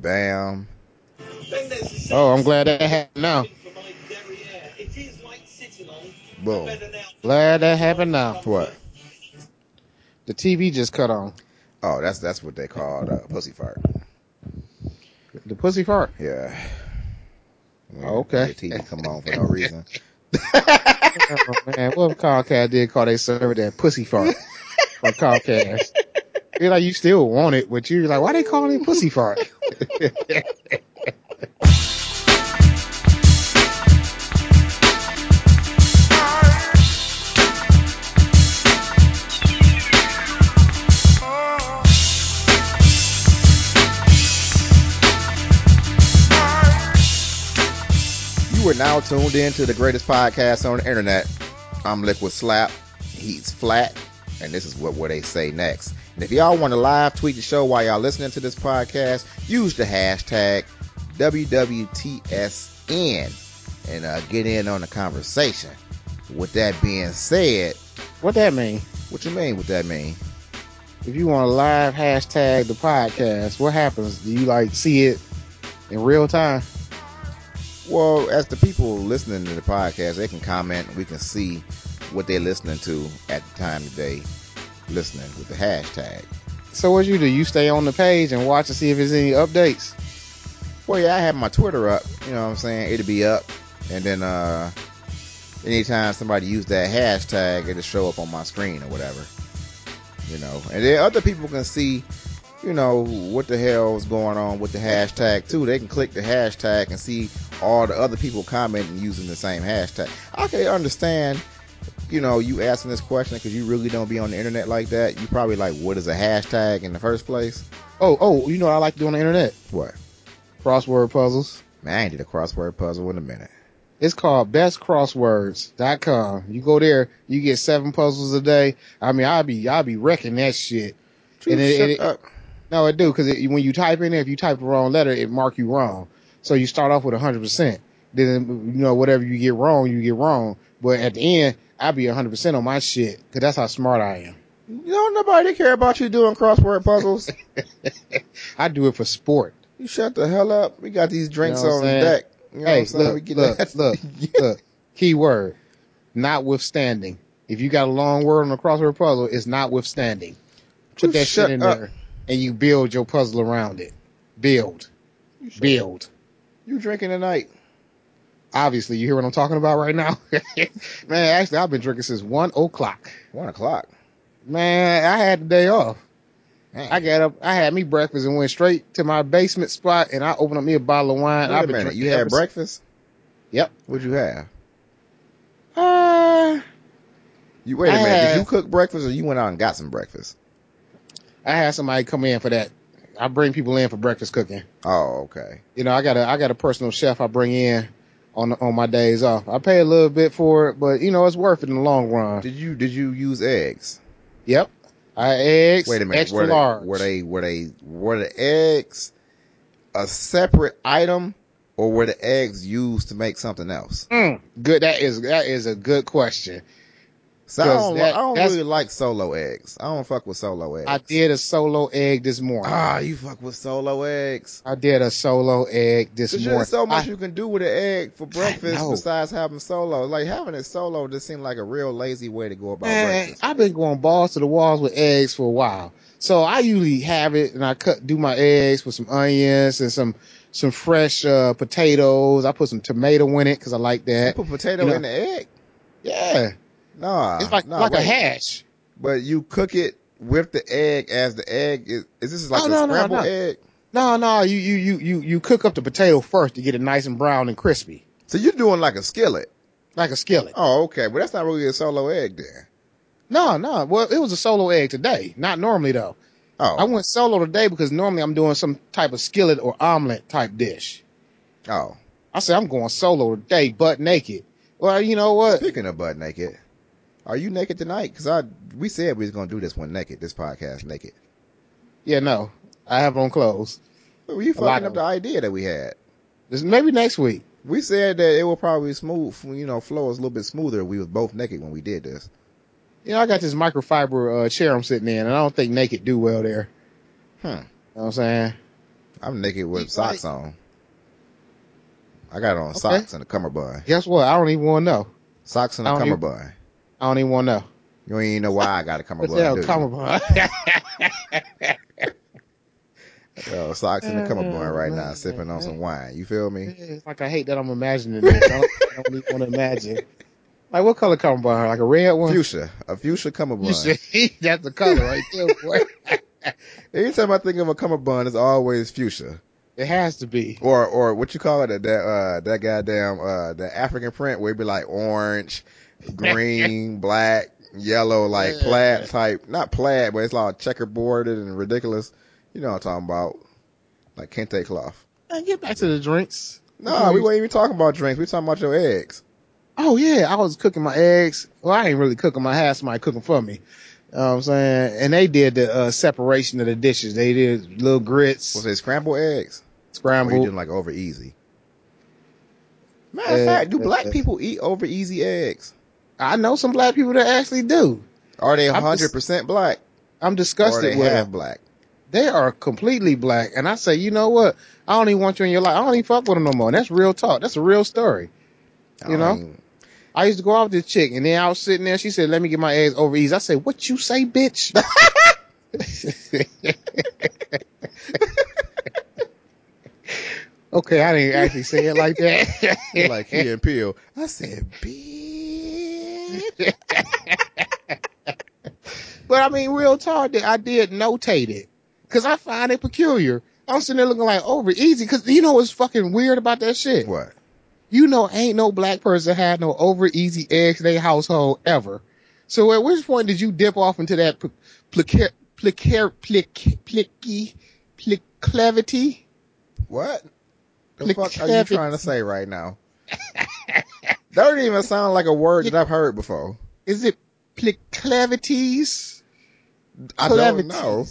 Bam. Oh, I'm glad that happened now. Boom. Glad that happened now. What? The TV just cut on. Oh, that's that's what they called uh, pussy fart. The pussy fart. Yeah. Oh, okay. The TV come on for no reason. oh, man, what Comcast did call they server that pussy fart from Comcast. You're like, you still want it, but you're like, why they calling it pussy fart? You are now tuned in to the greatest podcast on the internet. I'm Liquid Slap. He's flat. And this is what, what they say next. And if y'all want to live tweet the show while y'all listening to this podcast, use the hashtag WWTSN and uh, get in on the conversation. With that being said, what that mean? what you mean? What that mean? If you want to live hashtag the podcast, what happens? Do you like see it in real time? Well, as the people listening to the podcast, they can comment we can see what they're listening to at the time that they listening with the hashtag. So what you do? You stay on the page and watch to see if there's any updates. Well, yeah, I have my Twitter up. You know what I'm saying? It'll be up. And then, uh, anytime somebody use that hashtag, it'll show up on my screen or whatever. You know, and then other people can see, you know, what the hell is going on with the hashtag too. They can click the hashtag and see all the other people commenting using the same hashtag. I can understand, you know, you asking this question because you really don't be on the internet like that. You probably like, what is a hashtag in the first place? Oh, oh, you know what I like to do on the internet? What? Crossword puzzles. Man, I ain't did a crossword puzzle in a minute. It's called bestcrosswords.com. You go there, you get seven puzzles a day. I mean, I'll be, I'll be wrecking that shit. And it- Shut it- up. No, it do, cause it, when you type in there, if you type the wrong letter, it mark you wrong. So you start off with a hundred percent. Then, you know, whatever you get wrong, you get wrong. But at the end, I'll be a hundred percent on my shit, cause that's how smart I am. You don't nobody care about you doing crossword puzzles. I do it for sport. you shut the hell up. We got these drinks You know on deck. You know hey, look, look, that. look, look. Key word. Notwithstanding. If you got a long word on a crossword puzzle, it's notwithstanding. Put You that shit in up. there and you build your puzzle around it. Build. You Build. You drinking tonight? Obviously, you hear what I'm talking about right now? Man, actually, I've been drinking since one o'clock. One o'clock. Man, I had the day off. Man. I got up, I had me breakfast and went straight to my basement spot and I opened up me a bottle of wine. Wait a minute. You had breakfast? Yep. What'd you have? Uh, You wait a I minute. Did you cook breakfast or you went out and got some breakfast? I had somebody come in for that. I bring people in for breakfast cooking. Oh, okay. You know, I got a I got a personal chef I bring in on on my days off. I pay a little bit for it, but you know it's worth it in the long run. Did you did you use eggs? Yep. I eggs Wait a minute. extra were they, large. Were they were they were the eggs a separate item or were the eggs used to make something else? Mm, good. That is that is a good question. So I don't, that- I don't really like solo eggs. I don't fuck with solo eggs. I did a solo egg this morning. Ah, you fuck with solo eggs. I did a solo egg this There's morning. just so much I- you can do with an egg for breakfast besides having solo. Like having it solo just seemed like a real lazy way to go about Man, breakfast. I've been going balls to the walls with eggs for a while. So I usually have it and I cut, do my eggs with some onions and some, some fresh, uh, potatoes. I put some tomato in it cause I like You that. put potato you know- in the egg? Yeah. Nah, It's like, nah, like a hash. But you cook it with the egg as the egg is. Is this like Oh, a no, no, scrambled no. egg? No, no, you, you, you, you, you cook up the potato first to get it nice and brown and crispy. So you're doing like a skillet. Like a skillet. Oh, okay, but that's not really a solo egg then. No, no. Well, it was a solo egg today. Not normally though. Oh, I went solo today because normally I'm doing some type of skillet or omelet type dish. oh. I said I'm going solo today, butt naked. Well, you know what? Speaking of butt naked, are you naked tonight? Because I we said we was gonna do this one naked. This podcast naked. Yeah, no. I have on clothes. Were you fucking up the idea that we had. This maybe next week. We said that it will probably smooth, you know, flow is a little bit smoother. We was both naked when we did this. You know, I got this microfiber uh, chair I'm sitting in, and I don't think naked do well there. Hmm. You know what I'm saying? I'm naked with socks on. I got on Okay. socks and a cummerbund. Guess what? I don't even want to know. Socks and a don't even- cummerbund. I don't even want to know. You don't even know why I got a cummerbund. that? do you? Cummerbund. Yo, socks a cummerbund Oh, right now, sipping on some wine. You feel me? it's like I hate that I'm imagining this. I don't, I don't even want to imagine. Like what color cummerbund? Like a red one? Fuchsia, a fuchsia You cummerbund. see, that's the color right there, boy. Anytime I think of a cummerbund, it's always fuchsia. It has to be. Or or what you call it? That uh that goddamn uh the African print where it be like orange, green, black, yellow, like Yeah. plaid type. Not plaid, but it's like checkerboarded and ridiculous. You know what I'm talking about? Like kente cloth. Man, get back to the drinks. No, we weren't even talking about drinks. We talking about your eggs. Oh yeah, I was cooking my eggs. Well, I ain't really cooking my I had somebody cooking for me. You know what I'm saying? And they did the uh, separation of the dishes. They did little grits, Was it scrambled eggs? Or you scrambled. doing like over easy? Matter of Uh, fact, do black uh. people eat over easy eggs? I know some black people that actually do. Are they I'm hundred percent black? I'm disgusted they with half black? They are completely black. And I say, you know what? I don't even want you in your life. I don't even fuck with them no more. And that's real talk. That's a real story. You know? I used to go out with this chick, and then I was sitting there. She said, "Let me get my eggs over easy." I said, "What you say, bitch?" okay, I didn't actually say it like that. Like Key and Peele. I said, bitch. But I mean, real talk, that I did notate it because I find it peculiar. I'm sitting there looking like over easy because you know what's fucking weird about that shit. What? You know, ain't no black person had no over easy eggs in their household ever. So at which point did you dip off into that pl- plica- plica- plic- plicky, pliclevity? What? What the fuck are you trying to say right now? that don't even sound like a word that I've heard before. Is it pliclevities? I don't know.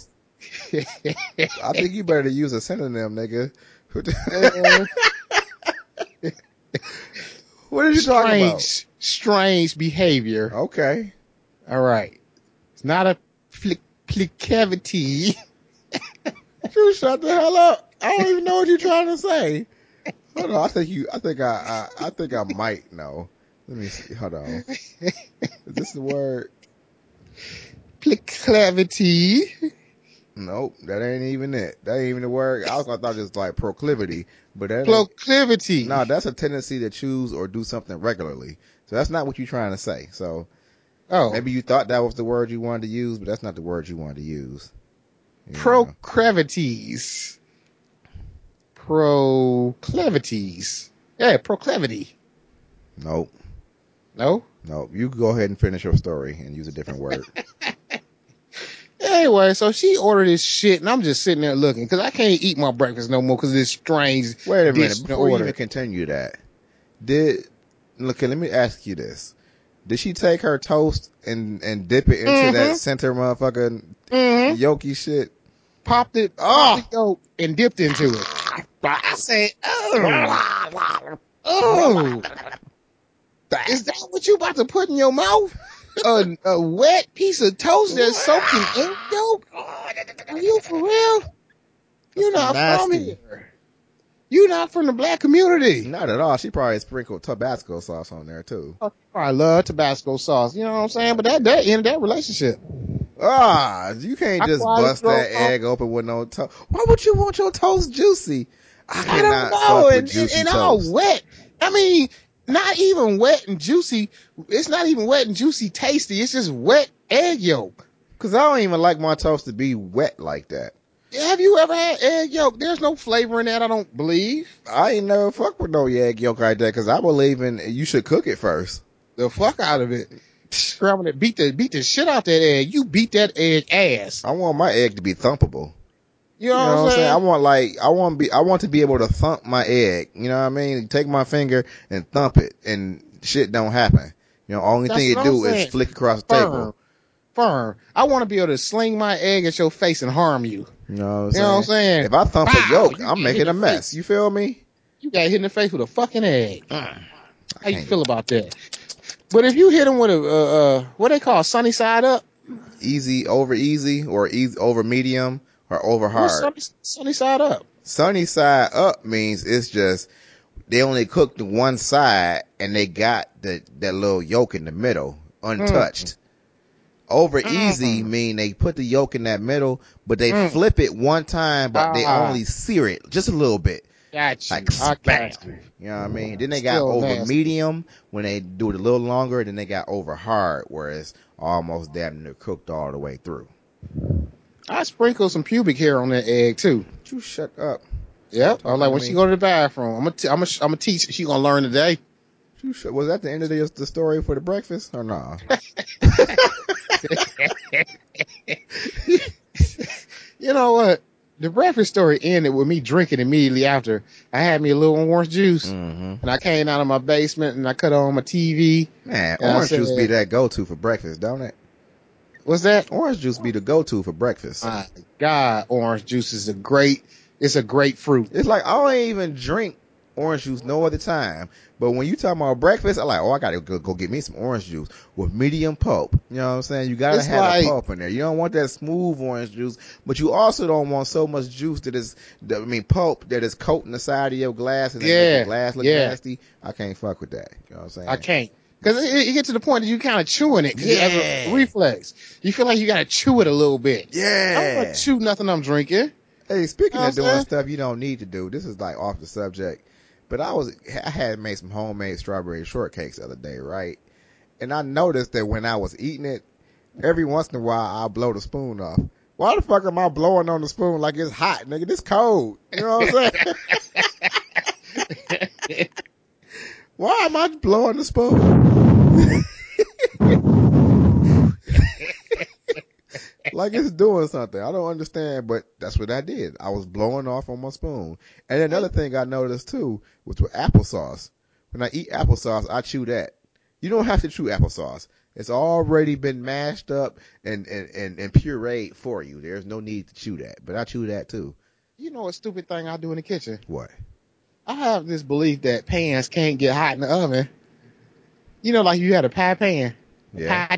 I think you better use a synonym, nigga. What are you talking about? strange, strange behavior. Okay. All right. It's not a plic- plicavity. You shut the hell up. I don't even know what you're trying to say. Hold on. I think you, I think I, I, I think I might know. Let me see. Hold on. Is this the word? Pliclavity. Nope. That ain't even it. That ain't even the word. I was, I thought it was like proclivity, but that Proclivity. no, that's a tendency to choose or do something regularly. So that's not what you're trying to say. So oh. maybe you thought that was the word you wanted to use, but that's not the word you wanted to use. You know? Proclivities. Yeah, proclivity. Nope. No? Nope. You go ahead and finish your story and use a different word. Anyway, so she ordered this shit, and I'm just sitting there looking because I can't eat my breakfast no more because this strange. Wait a minute. Before you order. even continue that, did look? Let me ask you this: Did she take her toast and and dip it into Mhm. that center motherfucking Mm-hmm. yolky shit? Popped it, Oh. popped ah. yolk, and dipped into it. I said, oh, mm. oh, is that what you about to put in your mouth? A, a wet piece of toast that's soaking in yolk? Are you for real? You're not from here. You're not from the black community. Not at all. She probably sprinkled Tabasco sauce on there too. I love Tabasco sauce. You know what I'm saying? But that that ended that relationship. Ah, you can't just bust that egg open with no toast. Why would you want your toast juicy? I I cannot don't know. And, and all wet. I mean, not even wet and juicy. It's not even wet and juicy tasty. It's just wet egg yolk. Cause I don't even like my toast to be wet like that. Have you ever had egg yolk? There's no flavor in that, I don't believe. I ain't never fuck with no egg yolk like that because I believe in you should cook it first. The fuck out of it. Scramble it, beat the beat the shit out that egg. You beat that egg ass. I want my egg to be thumpable. You know, You know what I'm saying? I want like I want be I want to be able to thump my egg. You know what I mean? Take my finger and thump it, and shit don't happen. You know, only That's thing it I'm do is flick across the Firm. table. Firm. I want to be able to sling my egg at your face and harm you. You know what I'm You saying? know what I'm saying? If I thump Pow! a yolk, I'm making a mess. face. You feel me? You got hit in the face with a fucking egg. I How you feel about that? But if you hit him with a uh, uh what they call sunny side up, Easy over easy or easy over medium or over hard? sunny, sunny side up? Sunny side up means it's just they only cooked the one side and they got the that little yolk in the middle untouched. Over easy Mm. mean they put the yolk in that middle, but they Mm. flip it one time, but they Ah. only sear it just a little bit. Got you. Like bam. you. Know what I mean? Then they got Still over nasty. medium when they do it a little longer. Then they got over hard where it's almost damn near cooked all the way through. I sprinkle some pubic hair on that egg too. You shut up. Yep. I was like, when she go to the bathroom, I'm gonna, t- I'm gonna, I'm gonna teach. She gonna learn today. You shut, was that the end of the, the story for the breakfast or nah? You know what? The breakfast story ended with me drinking immediately after. I had me a little orange juice, mm-hmm. and I came out of my basement and I cut on my TV. Man, orange juice be that go to for breakfast, don't it? What's that? Orange juice be the go to for breakfast. My God, orange juice is a great. It's a great fruit. It's like I don't even drink orange juice no other time. But when you talk about breakfast, I'm like, oh, I gotta go, go get me some orange juice with medium pulp. You know what I'm saying? You gotta It's have like- the pulp in there. You don't want that smooth orange juice, but you also don't want so much juice that is, that, I mean, pulp that is coating the side of your glass and Yeah, the glass look yeah. nasty. I can't fuck with that. You know what I'm saying? I can't. Cause it, it get to the point that you kind of chewing it. Cause it has a Yeah. reflex. You feel like you gotta chew it a little bit. Yeah, I don't want to chew nothing I'm drinking. Hey, speaking Know of doing stuff you don't need to do, this is like off the subject, but I was I had made some homemade strawberry shortcakes the other day, right? And I noticed that when I was eating it, every once in a while I'll blow the spoon off. Why the fuck am I blowing on the spoon like it's hot, nigga? This cold. You know what I'm saying? Why am I blowing the spoon? like it's doing something. I don't understand, but that's what I did. I was blowing off on my spoon. And another thing I noticed too was with applesauce. When I eat applesauce, I chew that. You don't have to chew applesauce. It's already been mashed up and, and, and, and pureed for you. There's no need to chew that, but I chew that too. You know a stupid thing I do in the kitchen? What? I have this belief that pans can't get hot in the oven. You know, like you had a pie pan, Yeah.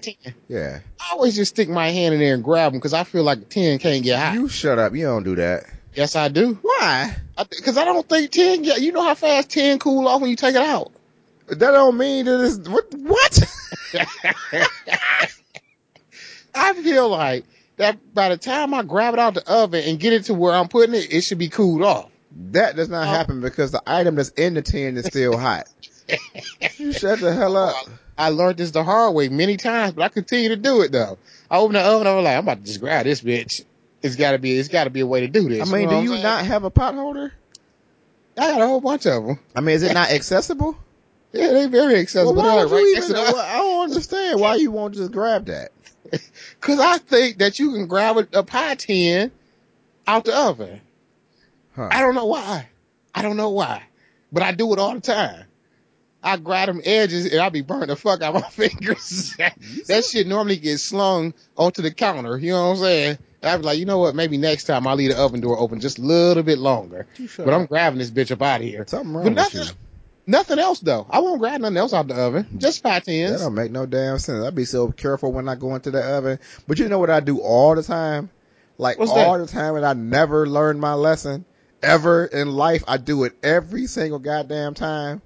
Yeah. I always just stick my hand in there and grab them because I feel like the tin can't get hot. You shut up. You don't do that. yes, I do. Why? Because I, don't think tin get. You know how fast tin cool off when you take it out. That don't mean that it's, what, what? I feel like that by the time I grab it out the oven and get it to where I'm putting it, it should be cooled off. That does not Oh. happen because the item that's in the tin is still hot. you shut the hell up. I learned this the hard way many times, but I continue to do it though. I open the oven, I'm like, I'm about to just grab this bitch. It's gotta be, it's gotta be a way to do this. I mean, know do you not have a pot holder? I got a whole bunch of them. I mean, is it not accessible? Yeah, they very Well, accessible. why They're would like you even? well, I don't understand why you won't just grab that. Cause I think that you can grab a, a pie tin out the oven. Huh. I don't know why. I don't know why, but I do it all the time. I grab them edges and I be burning the fuck out my fingers. that shit normally gets slung onto the counter. You know what I'm saying? I be like, you know what? Maybe next time I'll leave the oven door open just a little bit longer. But I'm grabbing this bitch up out of here. something wrong But with nothing, you. nothing else though. I won't grab nothing else out the oven. Just pie That don't make no damn sense. I'd be so careful when I go into the oven. But you know what I do all the time? Like What's all that? the time and I never learned my lesson ever in life. I do it every single goddamn time.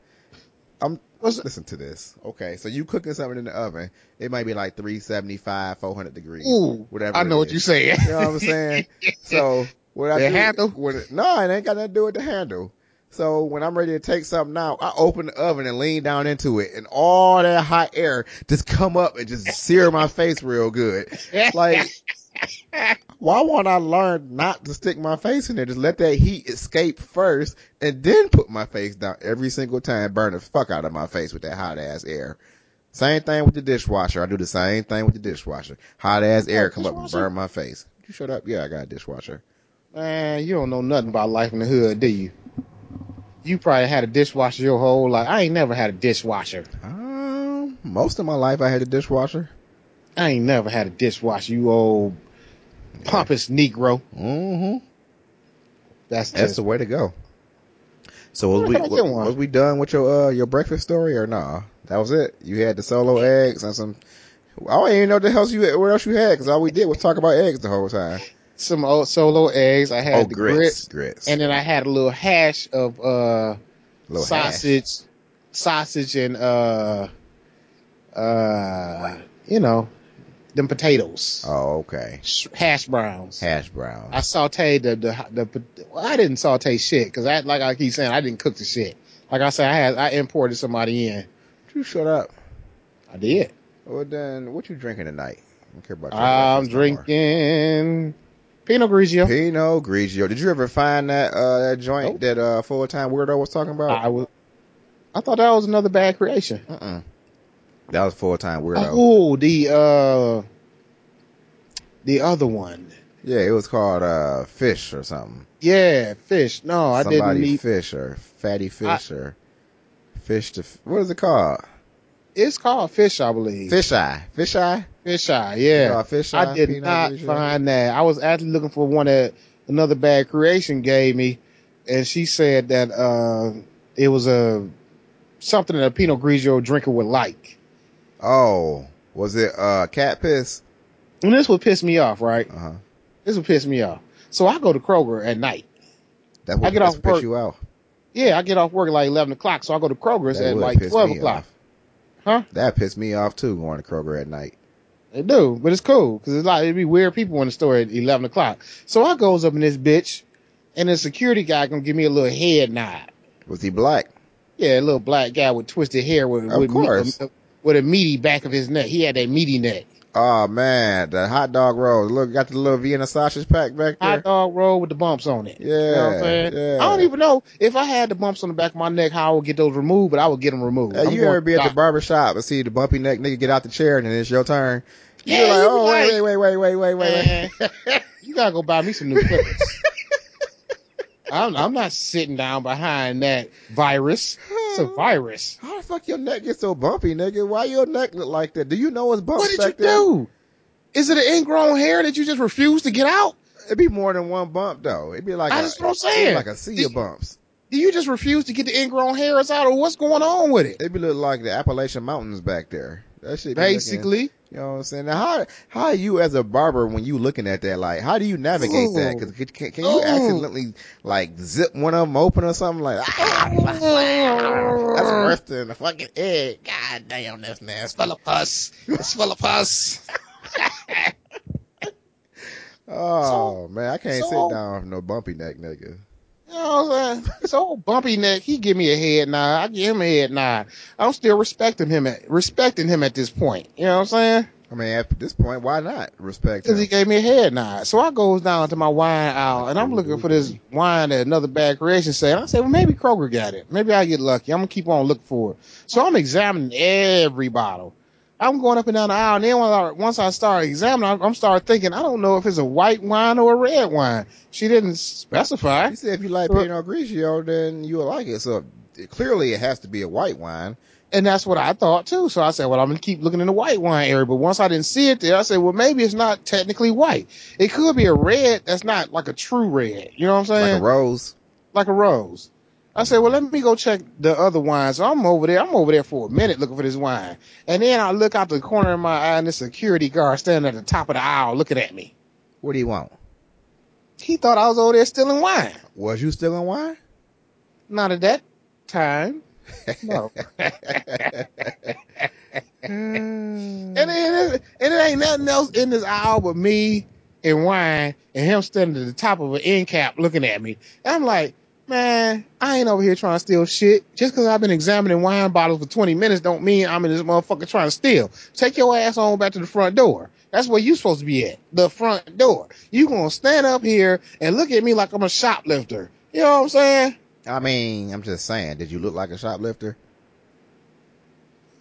What's listen to this. Okay, so you cooking something in the oven. It might be like 375, 400 degrees. Ooh, whatever. I know what you're saying. You know what I'm saying? So what I The do handle? when it, no, it ain't got nothing to do with the handle. So when I'm ready to take something out, I open the oven and lean down into it, and all that hot air just come up and just sear my face real good. Like, why won't I learn not to stick my face in there? Just let that heat escape first, and then put my face down every single time, burn the fuck out of my face with that hot ass air. Same thing with the dishwasher. I do the same thing with the dishwasher. Hot ass air come up and burn my face. You shut up. Yeah, I got a dishwasher. Man, you don't know nothing about life in the hood, do you? You probably had a dishwasher your whole life. I ain't never had a dishwasher. Um, most of my life I had a dishwasher. I ain't never had a dishwasher, you old pompous Negro. Mm-hmm. That's That's just the way to go. So was we the heck I get was, was we done with your uh your breakfast story or nah? That was it. You had the solo eggs and some. I don't even know what the hell you what else you had because all we did was talk about eggs the whole time. some old solo eggs. I had oh, the grits, grits, grits. and then I had a little hash of uh Little hash. sausage, sausage and uh uh you know them potatoes, Oh, okay. Hash browns. Hash browns. I sauteed the the, the well, I didn't saute shit because I like I keep saying I didn't cook the shit. Like I said, I had I imported somebody in. you shut up. I did. Well, then, what you drinking tonight? I don't care about I'm drinking Pinot Grigio. Pinot Grigio. Did you ever find that uh that joint Nope. that uh full time weirdo was talking about? I was. I thought that was another bad creation. Mm-mm. That was full time weirdo. Oh, the uh, the other one. Yeah, it was called uh Fish or something. Yeah, fish. No, I Somebody didn't need. Fish or Fatty Fish or Fish to what is it called? It's called fish, I believe. Fish Eye. Fish Eye. Fish eye. Yeah. Fish Eye. I did not find that. I was actually looking for one that another bad creation gave me, and she said that uh, it was a something that a Pinot Grigio drinker would like. Oh, was it uh cat piss? And this would piss me off, right? Uh huh. This would piss me off. So I go to Kroger at night. That would I get off piss work. you out. Yeah, I get off work at like eleven o'clock, so I go to Kroger's That at like twelve o'clock. off. Huh? That pissed me off too. Going to Kroger at night. It do, but it's cool because it's like it'd be weird people in the store at eleven o'clock. So I goes up in this bitch, and the security guy gonna give me a little head nod. Was he black? Yeah, a little black guy with twisted hair with Of with, course. With a meaty back of his neck. He had that meaty neck. Oh man, the hot dog roll. Look, got the little Vienna sausage pack back there. Hot dog roll with the bumps on it. Yeah, You know what I'm saying? yeah. I don't even know if I had the bumps on the back of my neck how I would get those removed, but I would get them removed. Hey, I'm you ever be at the barber shop and see the bumpy neck nigga get out the chair and then it's your turn? Yeah, You're like, you be oh wait, like- wait, wait, wait, wait, wait, wait. Man, you gotta go buy me some new clippers. I'm, I'm not sitting down behind that virus. It's a virus. How the fuck your neck get so bumpy, nigga? Why your neck look like that? Do you know it's bumps What did you there? do? Is it an ingrown hair that you just refuse to get out? It'd be more than one bump though. It'd be like that's what I'm saying. like a sea of bumps. Do you just refuse to get the ingrown hairs out, or what's going on with it? It'd be look like the Appalachian Mountains back there. That shit. Basically, you know what I'm saying? Now, how how are you as a barber when you looking at that? Like, how do you navigate that? 'Cause can, can, you Ooh. accidentally like zip one of them open or something? Like, ah, that's worse than a fucking egg. God damn, that's nasty. It's full of pus. It's full of pus. Oh man, I can't so- sit down with no bumpy neck nigga. You know what I'm saying? So bumpy neck, he give me a head nod. I give him a head nod. I'm still respecting him at respecting him at this point. You know what I'm saying? I mean, at this point, why not respect Because he gave me a head nod. So I goes down to my wine aisle and I'm looking for this wine that another bad creation said. I say, well, maybe Kroger got it. Maybe I get lucky. I'm gonna keep on looking for it. So I'm examining every bottle. I'm going up and down the aisle, and then when I, once I start examining, I'm, I'm start thinking, I don't know if it's a white wine or a red wine. She didn't specify. You said if you like So- Pinot Grigio, then you will like it. So clearly, it has to be a white wine. And that's what I thought too. So I said, well, I'm gonna keep looking in the white wine area. But once I didn't see it there, I said, well, maybe it's not technically white. It could be a red that's not like a true red. You know what I'm saying? Like a rose. like a rose. I said, well, let me go check the other wines. So I'm over there. I'm over there for a minute looking for this wine. And then I look out the corner of my eye and the security guard standing at the top of the aisle looking at me. What do you want? He thought I was over there stealing wine. Was you stealing wine? Not at that time. No. And then and it ain't nothing else in this aisle but me and wine and him standing at the top of an end cap looking at me. And I'm like, man, I ain't over here trying to steal shit. Just because I've been examining wine bottles for 20 minutes don't mean I'm in this motherfucker trying to steal. Take your ass on back to the front door. That's where you're supposed to be at. The front door. You gonna stand up here and look at me like I'm a shoplifter. You know what I'm saying? I mean, I'm just saying. Did you look like a shoplifter?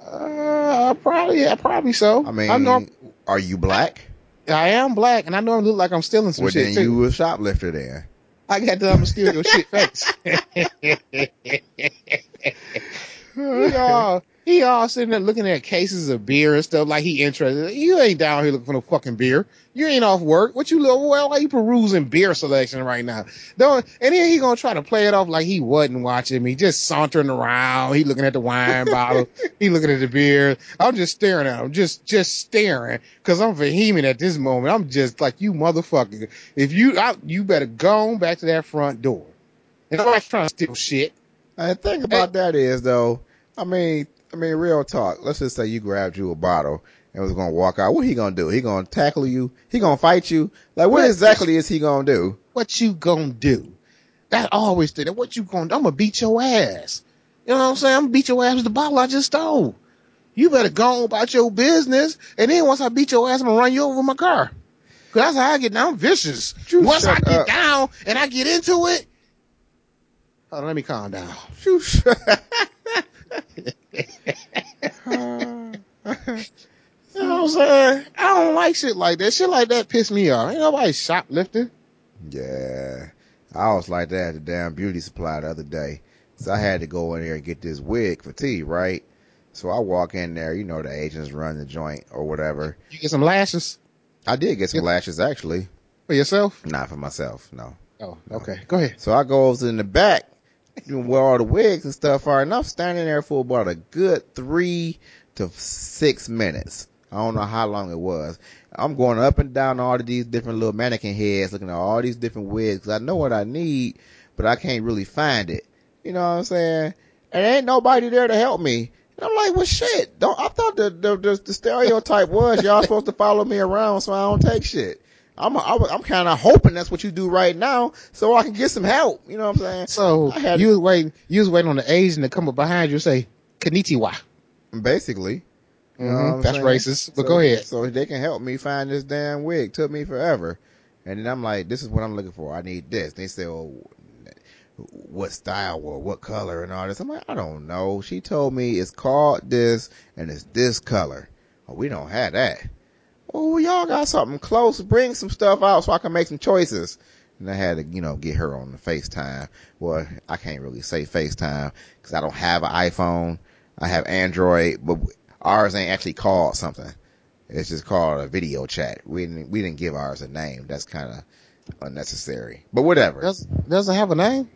Uh, probably, yeah, probably so. I mean, I know are you black? I am black, and I know I look like I'm stealing some Well, shit then too. you a shoplifter then. I got the I'm steal your shit face. he all he all sitting there looking at cases of beer and stuff like he interested. You ain't down here looking for no fucking beer. You ain't off work. What you look? Well, why you perusing beer selection right now? Don't. And then he gonna try to play it off like he wasn't watching me, just sauntering around. He looking at the wine bottle. He looking at the beer. I'm just staring at him, just just staring, cause I'm vehement at this moment. I'm just like you motherfucker. If you out, you better go on back to that front door. And nobody's trying to steal shit. And the thing about that is though, I mean, I mean, real talk. Let's just say you grabbed you a bottle and was gonna walk out. What he gonna do? He gonna tackle you? He gonna fight you? Like, what What- exactly is he gonna do? what you gonna do? That I always did it. What you gonna do? I'm gonna beat your ass. You know what I'm saying? I'm gonna beat your ass with the bottle I just stole. You better go about your business. And then once I beat your ass, I'm gonna run you over with my car. Cause that's how I get down. I'm vicious. You once I get up. down and I get into it, hold on, let me calm down. You know what I'm saying? I don't like shit like that. Shit like that piss me off. Ain't nobody shoplifting. yeah. I was like that at the damn beauty supply the other day. So I had to go in there and get this wig for tea, right? So I walk in there, you know, the agents run the joint or whatever. You get some lashes I did get some Yeah. lashes actually. for yourself. Not for myself, no. Oh, okay. Go ahead. So I goes in the back where all the wigs and stuff are, and I'm standing there for about a good three to six minutes. I don't know how long it was. I'm going up and down all of these different little mannequin heads, looking at all these different wigs. I know what I need, but I can't really find it. You know what I'm saying? And ain't nobody there to help me. And I'm like, well, shit. Don't I thought the the, the, the stereotype was y'all supposed to follow me around so I don't take shit. I'm I'm, I'm kind of hoping that's what you do right now, so I can get some help. You know what I'm saying? So had- you was waiting, you was waiting on the Asian to come up behind you and say, Konnichiwa. Basically. You know Mhm, what I'm That's saying? racist, but So- go ahead. So they can help me find this damn wig. Took me forever. And then I'm like, this is what I'm looking for. I need this. They say, oh, what style or what color and all this. I'm like, I don't know. She told me it's called this and it's this color. Oh, we don't have that. Oh, y'all got something close. Bring some stuff out so I can make some choices. And I had to, you know, get her on the FaceTime. Well, I can't really say FaceTime because I don't have an iPhone. I have Android, but ours ain't actually called something. It's just called a video chat. We didn't, we didn't give ours a name. That's kind of unnecessary, but whatever. Does, doesn't have a name?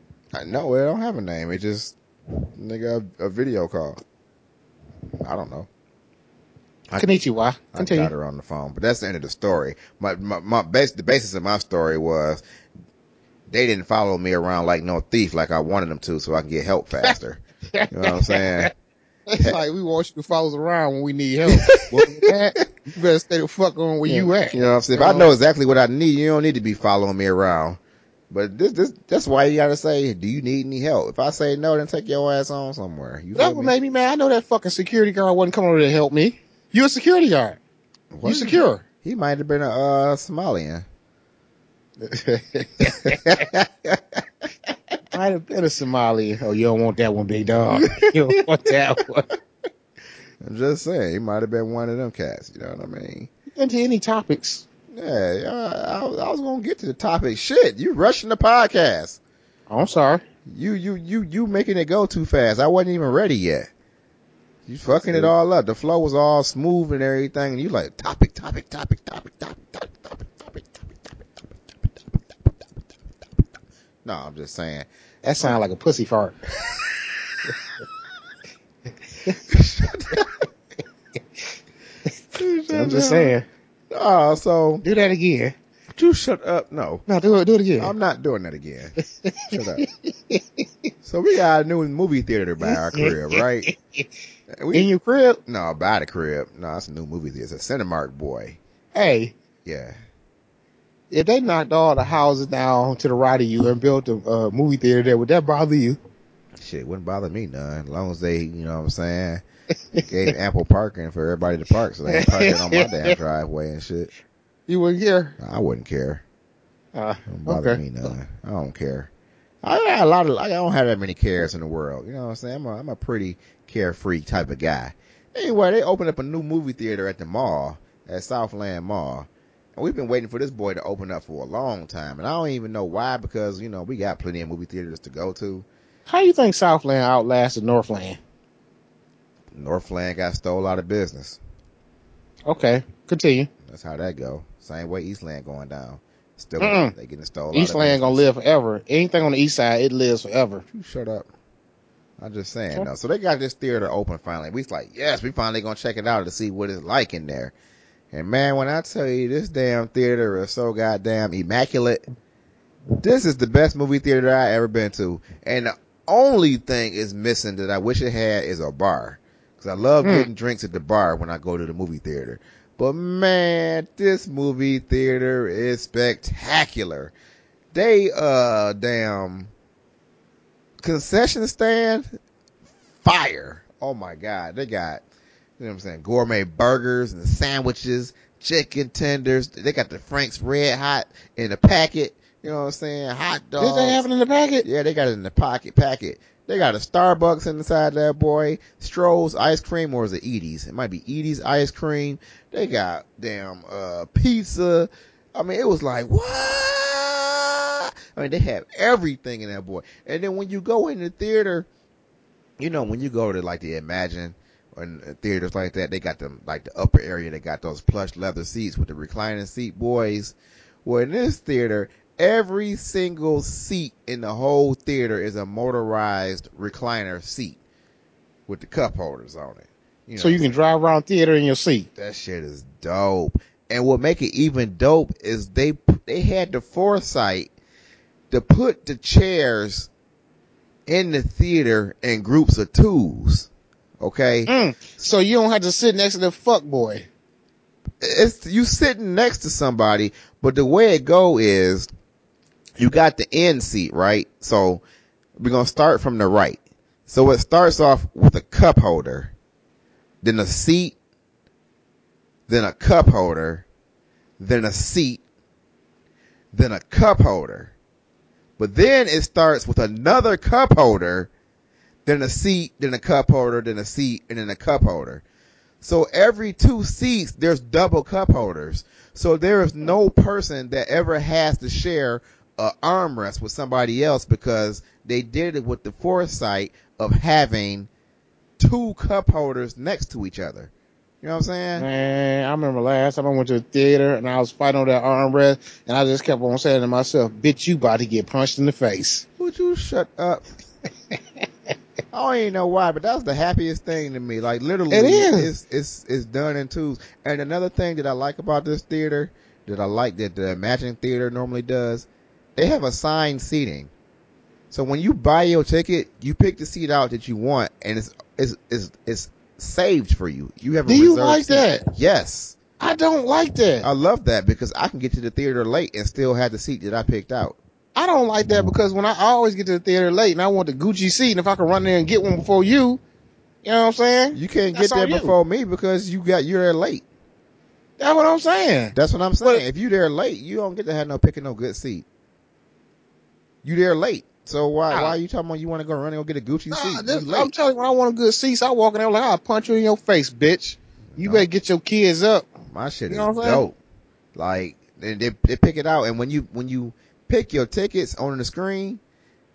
No, it don't have a name. It just, nigga, a, a video call. I don't know. I- Konnichiwa. I got Continue. her on the phone, but that's the end of the story. My, my, my base, the basis of my story was they didn't follow me around like no thief like I wanted them to so I can get help faster. you know what I'm saying? It's like we want you to follow us around when we need help. well, that, you better stay the fuck on where you at. You know what I'm saying? If I know exactly what I need, you don't need to be following me around. But this, this, that's why you gotta say, do you need any help? If I say no, then take your ass on somewhere. You That what me? made me mad. I know that fucking security guard wasn't coming over to help me. You a security guard. What? You secure. He might have been a, uh, Somalian. Might have been a Somali. Oh, you don't want that one, big dog. You don't want that one. I'm just saying, he might have been one of them cats. You know what I mean? Into any topics. Yeah, yeah, I, I was gonna get to the topic. Shit, you rushing the podcast. Oh, I'm sorry. You, you, you, you making it go too fast. I wasn't even ready yet. You fucking it all up. The flow was all smooth and everything, and you like topic, topic, topic, topic, topic, topic, topic, topic, topic, topic, topic, topic, topic, topic, topic, topic, topic. No, I'm just saying. That sounded like a pussy fart. I'm just saying. Oh, so Do that again. You shut up. No, No, do it. Do it again. I'm not doing that again. Shut up. So we got a new movie theater by our crib, right? We, In your crib. no, by the crib. No, it's a new movie theater. It's a Cinemark boy. Hey, Yeah. if they knocked all the houses down to the right of you and built a uh, movie theater there, would that bother you? Shit wouldn't bother me none. As long as they, you know what I'm saying, gave ample parking for everybody to park so they can park it on my damn driveway and shit. You wouldn't care. I wouldn't care. Uh, don't bother Okay. me none. I don't care. I got a lot of, I don't have that many cares in the world. You know what I'm saying? I'm a, I'm a pretty carefree type of guy. Anyway, they opened up a new movie theater at the mall, at Southland Mall. And we've been waiting for this boy to open up for a long time. And I don't even know why because, you know, we got plenty of movie theaters to go to. How do you think Southland outlasted Northland? Northland got stole out of business. Okay, continue. That's how that go. Same way Eastland going down. Still, Mm-mm. they getting stolen. Eastland gonna live forever. Anything on the east side, it lives forever. You shut up. I'm just saying Okay. though. So they got this theater open finally. We like, yes, we finally gonna check it out to see what it's like in there. And man, when I tell you this damn theater is so goddamn immaculate, this is the best movie theater I ever been to. And the only thing is missing that I wish it had is a bar. Cause I love Hmm. getting drinks at the bar when I go to the movie theater. But man, this movie theater is spectacular. They, uh, damn, concession stand, fire. Oh my God. They got, you know what I'm saying, gourmet burgers and sandwiches, chicken tenders. They got the Frank's Red Hot in the packet. You know what I'm saying? Hot dogs. Did they have it in the packet? Yeah, they got it in the pocket packet. They got a Starbucks inside that boy. Stroh's ice cream or is it Edy's? It might be Edy's ice cream. They got damn uh pizza. I mean, it was like what? I mean, they have everything in that boy. And then when you go in the theater, you know, when you go to like the Emagine or theaters like that, they got them like the upper area. They got those plush leather seats with the reclining seat, boys. Well, in this theater, every single seat in the whole theater is a motorized recliner seat with the cup holders on it. You know, So you can drive around theater in your seat. that shit is dope. And what make it even dope is they they had the foresight to put the chairs in the theater in groups of twos. Okay, Mm. So you don't have to sit next to the fuck boy. it's you sitting next to somebody, but the way it go is you got the end seat, right? So we're gonna start from the right. So it starts off with a cup holder, then a seat, then a cup holder, then a seat, then a cup holder. But then it starts with another cup holder, then a seat, then a cup holder, then a seat, and then a cup holder. So every two seats, there's double cup holders. So there is no person that ever has to share a armrest with somebody else because they did it with the foresight of having two cup holders next to each other. You know what I'm saying? Man, I remember last time I went to the theater and I was fighting on that armrest and I just kept on saying to myself, bitch, you about to get punched in the face. Would you shut up? I don't even know why, but that's the happiest thing to me. Like literally, It is. It's, it's it's done in twos. And another thing that I like about this theater, that I like that the Emagine Theater normally does, they have assigned seating. So when you buy your ticket, you pick the seat out that you want, and it's it's it's, it's saved for you. You have a Do you like seat. that? Yes, I don't like that. I love that because I can get to the theater late and still have the seat that I picked out. I don't like that because when I, I always get to the theater late and I want the Gucci seat and if I can run there and get one before you, you know what I'm saying? You can't That's get there on you. before me because you got you're there late. That's what I'm saying. That's what I'm saying. if you're there late, you don't get to have no picking no good seat. You there late. So why why are you talking about you want to go run and go get a Gucci Nah, seat? this- I'm telling you, when I want a good seat, so I walk in there like I'll punch you in your face, bitch. You No. better get your kids up. My shit You is know dope. Like they, they they pick it out, and when you when you pick your tickets on the screen,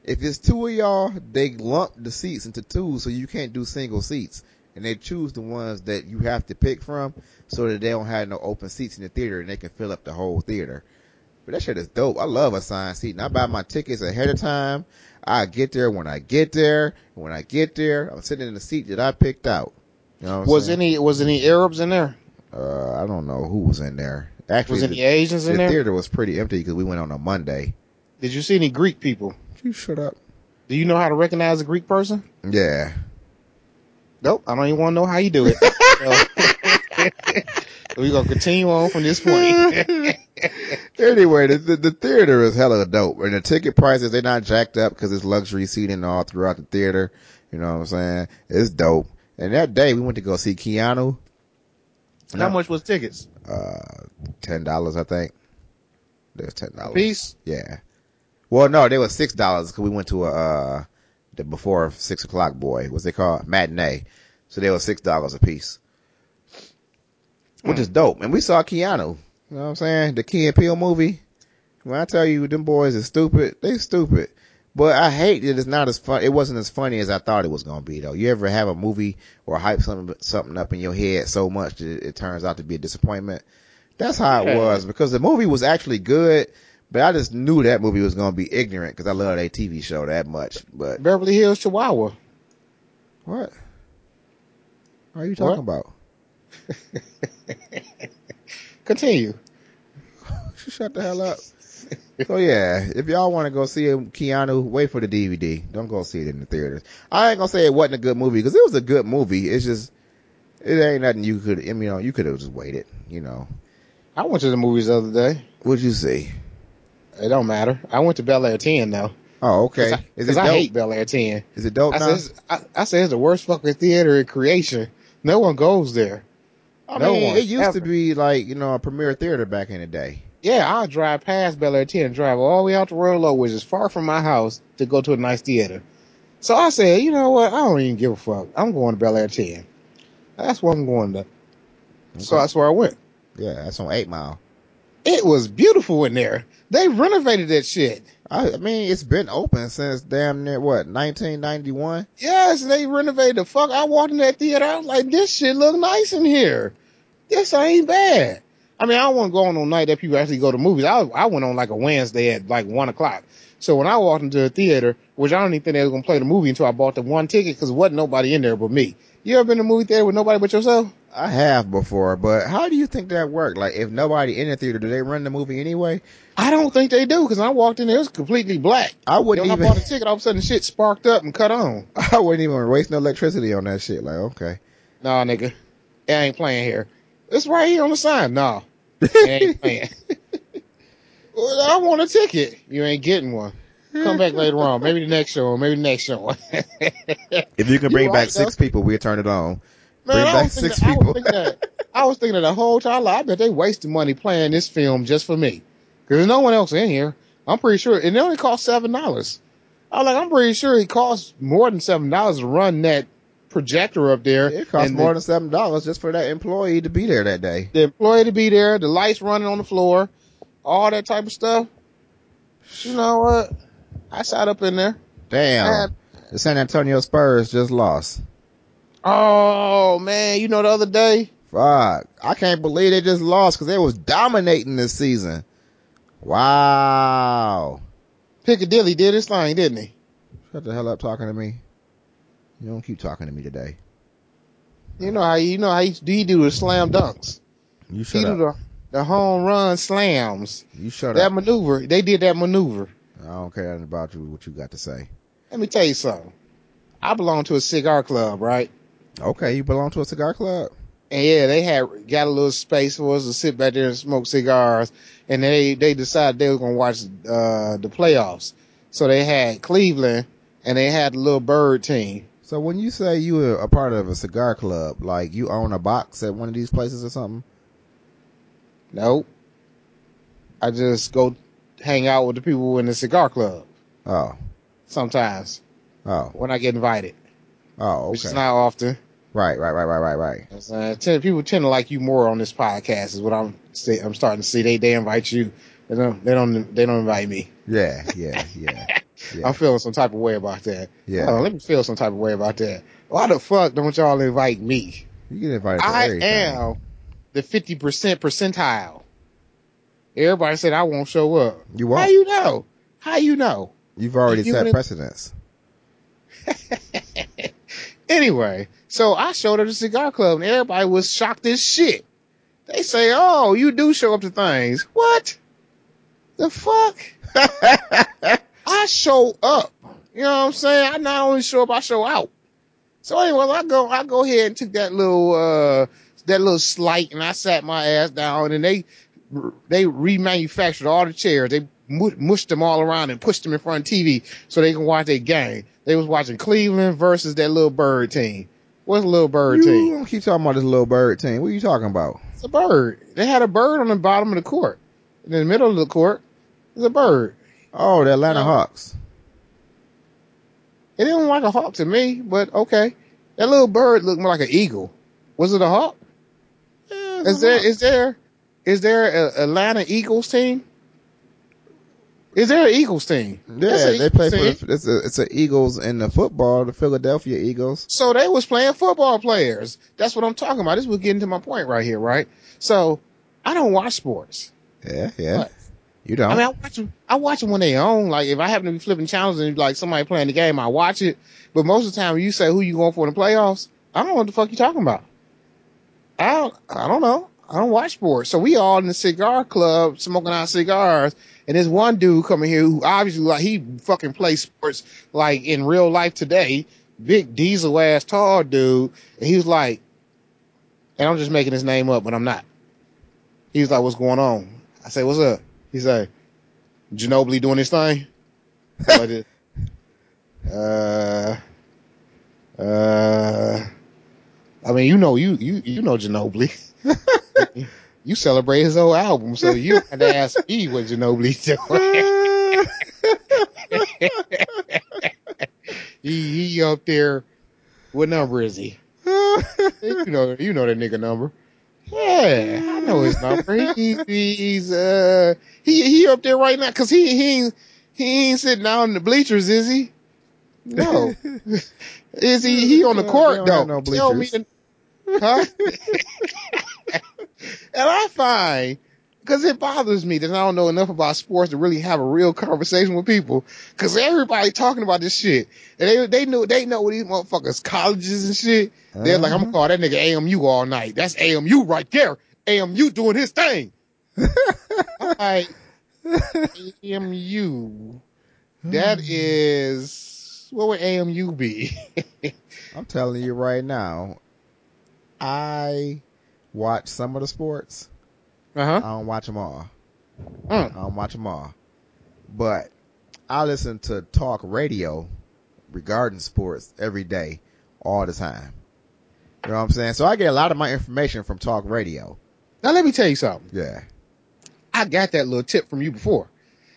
if it's two of y'all, they lump the seats into two, so you can't do single seats, and they choose the ones that you have to pick from, so that they don't have no open seats in the theater, and they can fill up the whole theater. But that shit is dope. I love assigned seating. I buy my tickets ahead of time. I get there when I get there. When I get there, I'm sitting in the seat that I picked out. You know what Was saying? any was any Arabs in there? Uh, I don't know who was in there. Actually, Was the, any Asians the in there? The theater was pretty empty because we went on a Monday. Did you see any Greek people? You shut up. Do you know how to recognize a Greek person? Yeah. Nope. I don't even want to know how you do it. So, we're gonna continue on from this point. anyway, the, the the theater is hella dope, and the ticket prices they're not jacked up because it's luxury seating all throughout the theater. You know what I'm saying? It's dope. And that day we went to go see Keanu. how much was tickets? Uh, ten dollars, I think. There's ten dollars. Piece? Yeah. Well, no, they were six dollars because we went to a uh the before six o'clock boy. What's they called matinee? So they were six dollars a piece, which is dope. And we saw Keanu. You know what I'm saying? The Key and Peele movie. When I tell you them boys are stupid, they stupid. But I hate that it's not as fun. It wasn't as funny as I thought it was going to be though. You ever have a movie or hype something, something up in your head so much that it turns out to be a disappointment? That's how it was because the movie was actually good, but I just knew that movie was going to be ignorant because I love that TV show that much. But Beverly Hills Chihuahua. what? What are you talking about? Continue. Shut the hell up. So yeah, if y'all want to go see Keanu, wait for the DVD. Don't go see it in the theaters. I ain't gonna say it wasn't a good movie because it was a good movie. It's just it ain't nothing you could. I mean, you know, you could have just waited. You know, I went to the movies the other day. what'd you see? It don't matter. I went to Bel Air 10 though. Oh, okay. Cause I, Is 'cause it I dope? hate Bel Air 10. Is it dope I now? said, I, I said it's the worst fucking theater in creation. No one goes there. I no mean, it used to be like you know a premier theater back in the day. Yeah, I'll drive past Bel Air 10 and drive all the way out to Royal Oak, which is far from my house, to go to a nice theater. So I said, you know what? I don't even give a fuck. I'm going to Bel Air 10. That's where I'm going to. So that's where I went. Yeah, that's on Eight Mile. It was beautiful in there. They renovated that shit. I, I mean, it's been open since damn near what 1991. Yes, they renovated the fuck. I walked in that theater. I was like, this shit look nice in here. This ain't bad. I mean, I don't want to go on no night that people actually go to movies. I, I went on like a Wednesday at like one o'clock. So when I walked into the theater, which I don't even think they going to play the movie until I bought the one ticket because there wasn't nobody in there but me. You ever been to a movie theater with nobody but yourself? I have before, but how do you think that worked? Like, if nobody in the theater, do they run the movie anyway? I don't think they do because I walked in there, it was completely black. I wouldn't I even. bought a ticket, all of a sudden shit sparked up and cut on. I wouldn't even waste no electricity on that shit. Like, okay. Nah, nigga. It ain't playing here. It's right here on the sign. Nah. It ain't I want a ticket. You ain't getting one. Come back later on. Maybe the next show. Maybe the next show. If you can You bring back right, six people, we'll turn it on. Man, Bring I back was, thinking, six I, was people. that, I was thinking that the whole time. I bet they wasted money playing this film just for me. Cause there's no one else in here. I'm pretty sure. And it only cost seven dollars. I was like, I'm pretty sure it costs more than seven dollars to run that projector up there. It costs more the, than seven dollars just for that employee to be there that day. the employee to be there, the lights running on the floor, all that type of stuff. You know what? I sat up in there. Damn. The San Antonio Spurs just lost. Oh man, you know the other day, Fuck. I can't believe they just lost because they was dominating this season. Wow. Piccadilly did his thing, didn't he? Shut the hell up talking to me. You don't keep talking to me today. You know how you know how he, he do the slam dunks. You He shut do up. the the home run slams. You shut That up. maneuver, they did that maneuver. I don't care about you, what you got to say. Let me tell you something. I belong to a cigar club, right? Okay, you belong to a cigar club. And yeah, they had got a little space for us to sit back there and smoke cigars. And they they decided they were gonna watch uh, the playoffs. So they had Cleveland and they had the little bird team. So when you say you were a part of a cigar club, like you own a box at one of these places or something? Nope. I just go hang out with the people in the cigar club Oh, sometimes oh, when I get invited, oh, which is not often. Right, right, right, right, right, right. You know what I'm saying? Tend- people tend to like you more on this podcast is what I'm say, I'm starting to see. They they invite you. They don't they don't they don't invite me. Yeah, yeah, yeah, yeah. I'm feeling some type of way about that. Yeah. On, let me feel some type of way about that. Why the fuck don't y'all invite me? You get invited I am the 50% percentile. Everybody said I won't show up. You won't. How you know? How you know? You've already You set wouldn't- precedence. Anyway, so I showed up to the cigar club and everybody was shocked as shit. They say, "Oh, you do show up to things." What? The fuck? I show up. You know what I'm saying? I not only show up, I show out. So anyway, I go, I go ahead and took that little, uh, that little slight, and I sat my ass down, and they, they remanufactured all the chairs. They mushed them all around and pushed them in front of TV so they can watch their game. They was watching Cleveland versus that little bird team. What's a little bird you team? don't keep talking about this little bird team. What are you talking about? It's a bird. They had a bird on the bottom of the court. In the middle of the court is a bird. Oh, the Atlanta Yeah. Hawks. It didn't look like a hawk to me, but okay. That little bird looked more like an eagle. Was it a hawk? Yeah, Is there is there is there a Atlanta Eagles team? Is there an Eagles team? Yeah, an they play Eagles for the, it's a it's a Eagles in the football, the Philadelphia Eagles. So they was playing football players. That's what I'm talking about. This was getting to my point right here, right? So I don't watch sports. Yeah, yeah. What? You don't. I mean, I watch them. I watch them when they own. Like if I happen to be flipping channels and like somebody playing the game, I watch it. But most of the time, when you say who you going for in the playoffs, I don't know what the fuck you talking about. I don't. I don't know. I don't watch sports. So we all in the cigar club smoking our cigars, and there's one dude coming here who obviously like he fucking plays sports like in real life today. Big diesel ass tall dude, and he was like, and I'm just making his name up, but I'm not. He was like, "What's going on?" I say, "What's up?" He say, "Ginobili doing his thing." Like this. uh, uh, I mean, you know, you you you know Ginobili. you celebrate his whole album, so you had to ask me what Ginobili doing. he he up there. What number is he? You know, you know that nigga number. Yeah, I know his number. He, he's uh he he up there right now because he he ain't, he ain't sitting down in the bleachers, is he? No. is he he on the court though? no Tell me, bleachers. the, huh? and I find because it bothers me that I don't know enough about sports to really have a real conversation with people. Because everybody talking about this shit, and they they know they know what these motherfuckers colleges and shit. They're like, I'm gonna call that nigga AMU all night. That's AMU right there. AMU doing his thing. I'm like, AMU. That is what would AMU be? I'm telling you right now, I watch some of the sports. Uh I don't watch them all. I Mm. don't watch them all. But I listen to talk radio regarding sports every day, all the time. You know what I'm saying? So I get a lot of my information from talk radio. Now let me tell you something. Yeah. I got that little tip from you before.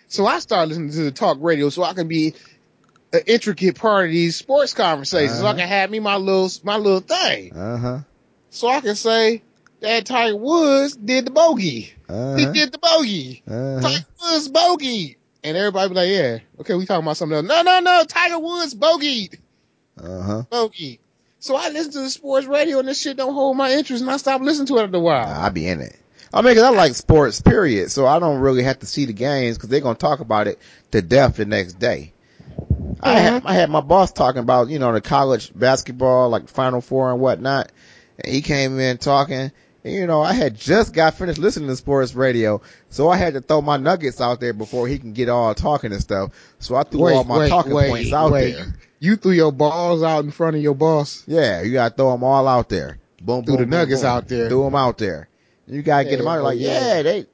So I started listening to the talk radio so I can be an intricate part of these sports conversations. So I Uh-huh. can have me my little my little thing. Uh huh. So I can say that Tiger Woods did the bogey. Uh He did the bogey. Uh huh. Tiger Woods bogey. And everybody be like, yeah, okay, we talking about something else. No, no, no, Tiger Woods bogeyed. Uh huh. Bogey. So I listen to the sports radio and this shit don't hold my interest and I stop listening to it after a while. I be in it. I mean, 'cause I like sports, period. So I don't really have to see the games because they're gonna talk about it to death the next day. I had I had my boss talking about you know the college basketball like Final Four and whatnot, and he came in talking. You know, I had just got finished listening to sports radio, so I had to throw my nuggets out there before he can get all talking and stuff. So I threw all my talking points out there. You threw your balls out in front of your boss. Yeah, you gotta throw them all out there. Boom, Threw boom, the nuggets boom. out there. Threw them out there. You gotta get them out. Yeah, Like, yeah. yeah, they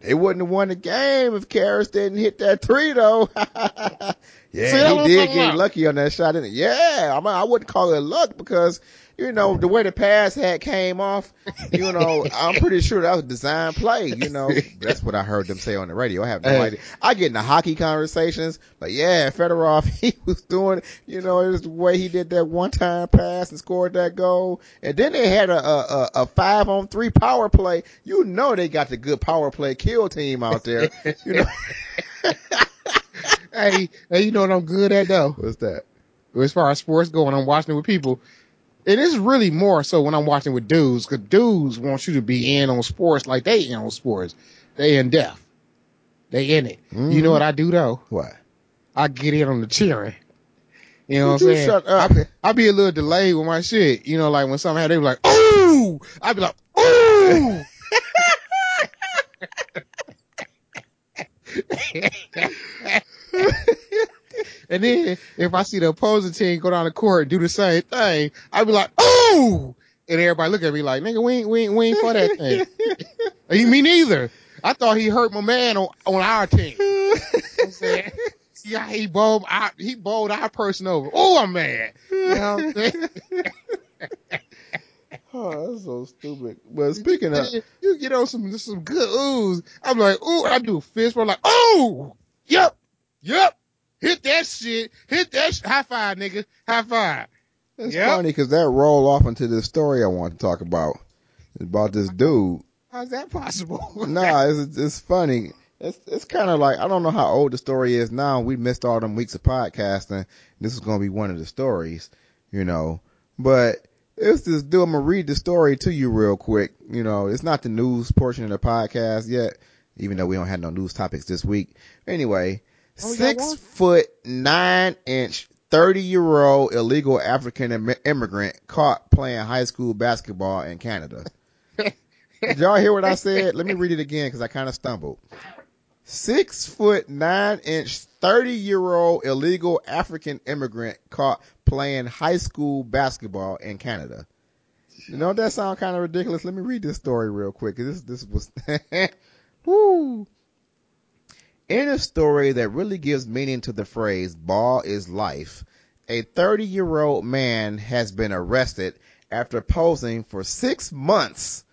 they wouldn't have won the game if Karras didn't hit that three though. yeah, See, he did get lucky on that shot. Didn't he? Yeah, I mean, I wouldn't call it luck because you know the way the pass had came off. You know, I'm pretty sure that was a design play. You know, that's what I heard them say on the radio. I have no idea. I get in the hockey conversations, but yeah, Fedorov, he was doing, you know, it was the way he did that one time pass and scored that goal. And then they had a, a, a, a five on three power play. You know, they got the good power play kill team out there. You know, hey, hey, you know what I'm good at though? what's that? As far as sports go, and I'm watching it with people. It is really more so when I'm watching with dudes, cause dudes want you to be in on sports like they in on sports. They in depth. They in it. You Mhm. know what I do though? What? I get in on the cheering. You know Would what I'm saying? shut up? I, I be a little delayed with my shit. You know, like when something happen, they be like, ooh! I be like, ooh! and then if I see the opposing team go down the court and do the same thing, I'd be like, ooh! And everybody look at me like, nigga, we ain't, we ain't, we ain't for that thing. you me neither. I thought he hurt my man on, on our team. You know what I'm saying? See he bowled, our, he bowled our person over. Oh, I'm mad. You know what I'm saying? Oh, that's so stupid. But speaking of, you get on some some good oohs. I'm like, ooh, I do a fist. I'm like, ooh, yep, yep, hit that shit, hit that sh- high five, nigga, high five. it's Yep. funny because that roll off into the story I want to talk about. About this dude How's that possible? nah, it's, it's funny. It's it's kind of like I don't know how old the story is now. We missed all them weeks of podcasting. This is going to be one of the stories, you know. But it's this dude. I'm gonna read the story to you real quick. You know, it's not the news portion of the podcast yet, even though we don't have no news topics this week. Anyway, Oh, six foot nine inch, thirty year old illegal African Im- immigrant caught playing high school basketball in Canada. Did y'all hear what I said? Let me read it again because I kind of stumbled. Six foot nine inch, 30 year old illegal African immigrant caught playing high school basketball in Canada. You know, that sound kind of ridiculous. Let me read this story real quick. This, this was, woo. In a story that really gives meaning to the phrase ball is life, a 30 year old man has been arrested after posing for six months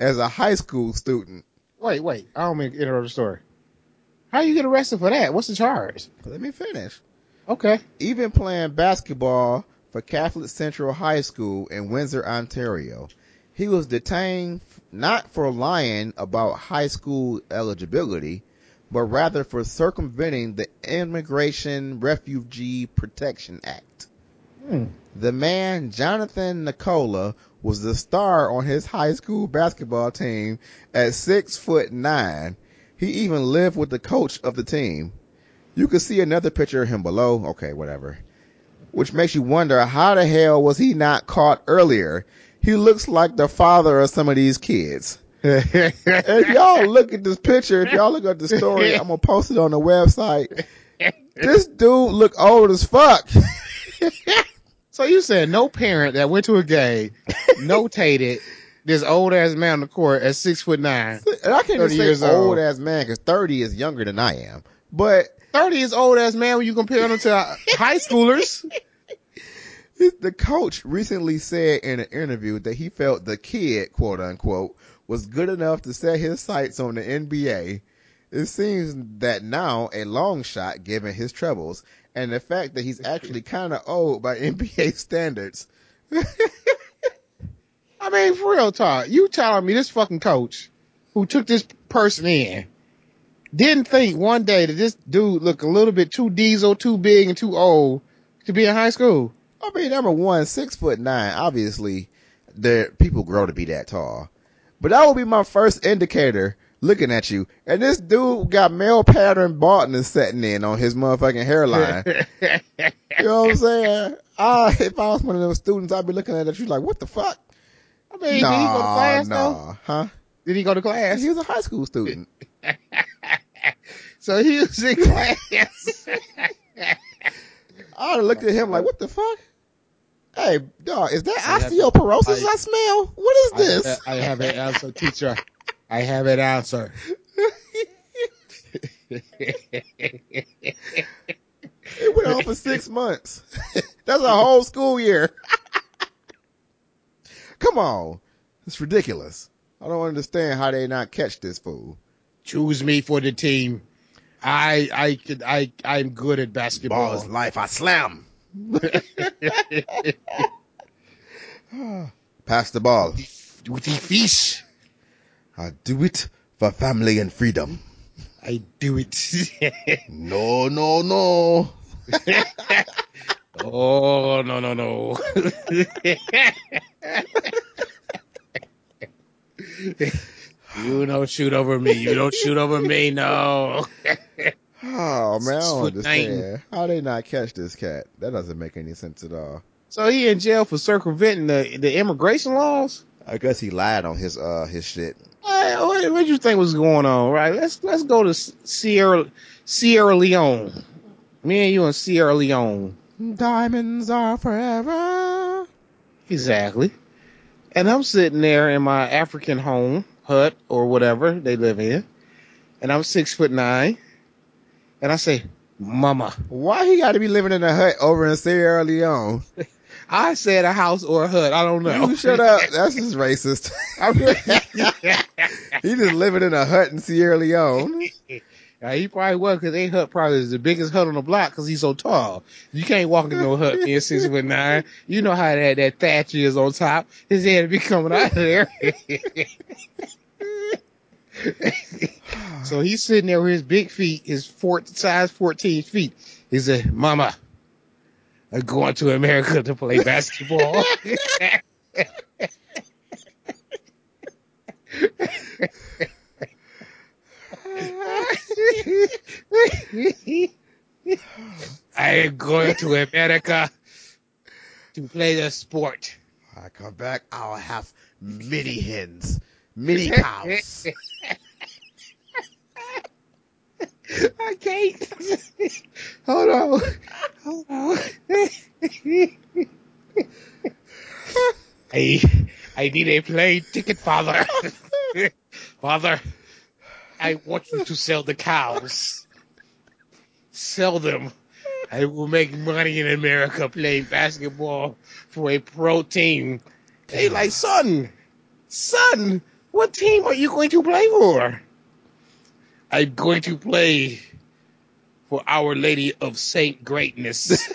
as a high school student. Wait, wait. I don't mean to interrupt the story. How you get arrested for that? What's the charge? Let me finish. Okay. even playing basketball for Catholic Central High School in Windsor, Ontario. He was detained not for lying about high school eligibility, but rather for circumventing the Immigration Refugee Protection Act. Hmm. The man, Jonathan Nicola, was the star on his high school basketball team at six foot nine. He even lived with the coach of the team. You can see another picture of him below. Okay, whatever. Which makes you wonder how the hell was he not caught earlier? He looks like the father of some of these kids. If y'all look at this picture, if y'all look at the story, I'm gonna post it on the website. This dude look old as fuck. so you said no parent that went to a game notated this old ass man on the court at six foot nine. And I can't 30 even say old old. ass man because 30 is younger than I am. But Thirty is old ass man when you compare him to high schoolers. the coach recently said in an interview that he felt the kid, quote unquote, was good enough to set his sights on the NBA. It seems that now a long shot given his troubles and the fact that he's actually kind of old by NBA standards. I mean, for real talk, you telling me this fucking coach who took this person in didn't think one day that this dude looked a little bit too diesel, too big, and too old to be in high school. I mean, number one, six foot nine. Obviously, there people grow to be that tall, but that would be my first indicator looking at you. And this dude got male pattern baldness setting in on his motherfucking hairline. you know what I'm saying? I, if I was one of those students, I'd be looking at you like, what the fuck? I mean, did he go to class though? nah, huh? Did he go to class? He was a high school student. So he was in class. Have looked at him like, what the fuck? Hey, dog, is that I have- osteoporosis I, I- smell? What is this? I, I have an answer, teacher. I have an answer. It went on for six months. That's a whole school year. Come on. It's ridiculous. I don't understand how they not catch this fool. Choose me for the team. I I could I I'm good at basketball. Ball is life. I slam. Pass the ball. With the fish, I do it for family and freedom. I do it. No, no, no. oh no no no. you don't shoot over me. You don't shoot over me. No. Oh man, I don't foot understand. How they not catch this cat? That doesn't make any sense at all. So he in jail for circumventing the the immigration laws. I guess he lied on his uh his shit. What, what, what you think was going on? Right. Let's let's go to Sierra Sierra Leone. Me and you in Sierra Leone. Diamonds are forever. Exactly. And I'm sitting there in my African home, hut, or whatever they live in. And I'm six foot nine. And I say, Mama. Why he got to be living in a hut over in Sierra Leone? I said a house or a hut. I don't know. You shut up. That's just racist. he just living in a hut in Sierra Leone. He probably was because they hut probably is the biggest hut on the block because he's so tall. You can't walk in no hut being six foot nine. You know how that that thatch is on top. His head be coming out of there. so he's sitting there with his big feet, his four, size 14 feet. He said, Mama, I'm going to America to play basketball. I am going to America to play the sport. I come back, I'll have mini hens, mini cows. I can't. Hold on. Hold on. I, I need a plane ticket, father. father, I want you to sell the cows. Sell them. I will make money in America playing basketball for a pro team. They like, son, son, what team are you going to play for? I'm going to play for Our Lady of Saint Greatness.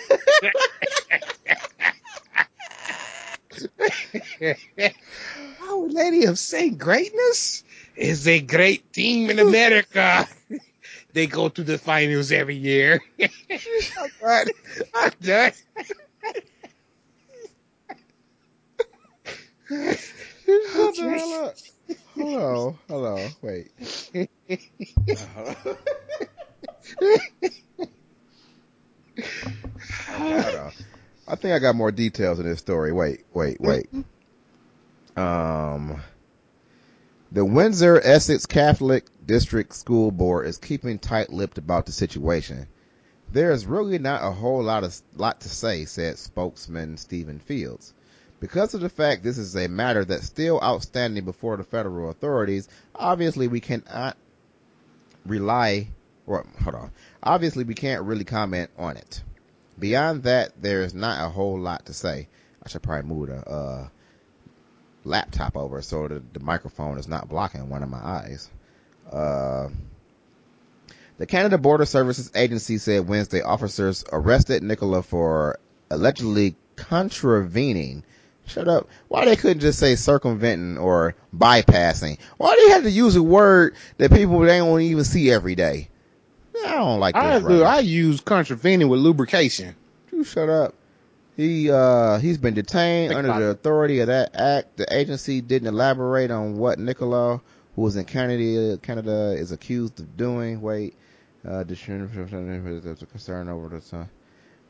Our Lady of Saint Greatness is a great team in America. they go to the finals every year. I'm done. I'm done. Shut the hell up. Hello, hello, wait. I think I got more details in this story. Wait, wait, wait. Um, the Windsor Essex Catholic District School Board is keeping tight-lipped about the situation. There is really not a whole lot of lot to say, said spokesman Stephen Fields. Because of the fact this is a matter that's still outstanding before the federal authorities, obviously we cannot rely or hold on. Obviously we can't really comment on it. Beyond that, there is not a whole lot to say. I should probably move the uh, laptop over so the, the microphone is not blocking one of my eyes. Uh, the Canada Border Services Agency said Wednesday officers arrested Nicola for allegedly contravening. Shut up. Why they couldn't just say circumventing or bypassing? Why they had to use a word that people they don't even see every day? I don't like. I. I use contravening with lubrication. You shut up. He uh he's been detained Think under the it. authority of that act. The agency didn't elaborate on what Nicola, who was in Canada, Canada is accused of doing. Wait, uh, the concern over the son.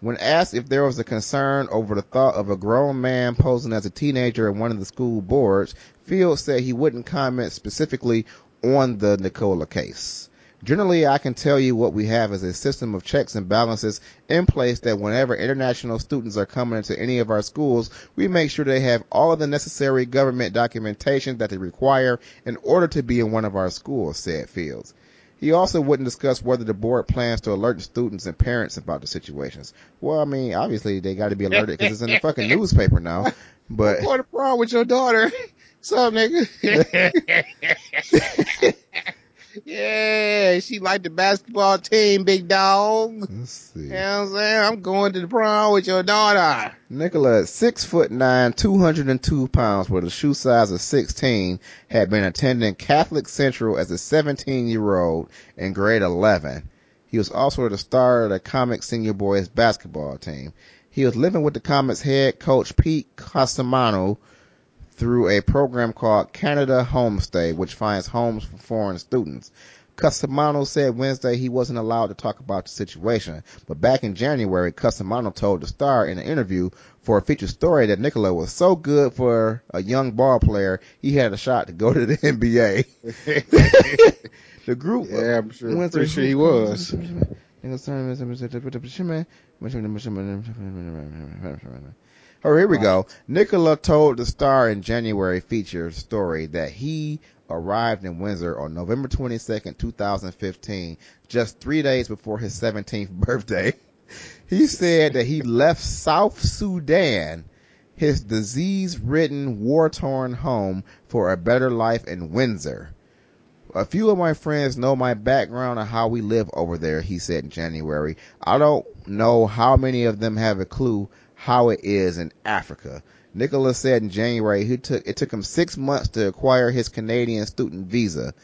When asked if there was a concern over the thought of a grown man posing as a teenager at one of the school boards, Fields said he wouldn't comment specifically on the Nicola case. Generally, I can tell you what we have is a system of checks and balances in place that whenever international students are coming into any of our schools, we make sure they have all of the necessary government documentation that they require in order to be in one of our schools, said Fields. He also wouldn't discuss whether the board plans to alert students and parents about the situations. Well, I mean, obviously they got to be alerted because it's in the fucking newspaper now. But What a problem with your daughter? What's up, nigga? yeah, she liked the basketball team, big dog. let's see. You know what I'm saying? I'm going to the prom with your daughter. Nicola, six foot nine, 202 pounds with a shoe size of 16, had been attending Catholic Central as a 17 year old in grade 11. He was also the star of the Comets Senior Boys basketball team. He was living with the Comets head coach Pete Casamano through a program called Canada Homestay, which finds homes for foreign students. Casamano said Wednesday he wasn't allowed to talk about the situation, but back in January, Casamano told the Star in an interview for a feature story that Nicola was so good for a young ball player, he had a shot to go to the NBA. the group Yeah, I'm sure, went pretty sure he was. Oh, here we go. Nicola told the Star in January feature story that he arrived in Windsor on November 22nd, 2015, just three days before his 17th birthday. He said that he left South Sudan, his disease-ridden, war-torn home for a better life in Windsor. A few of my friends know my background and how we live over there, he said in January. I don't know how many of them have a clue how it is in Africa. Nicholas said in January he took, it took him six months to acquire his Canadian student visa.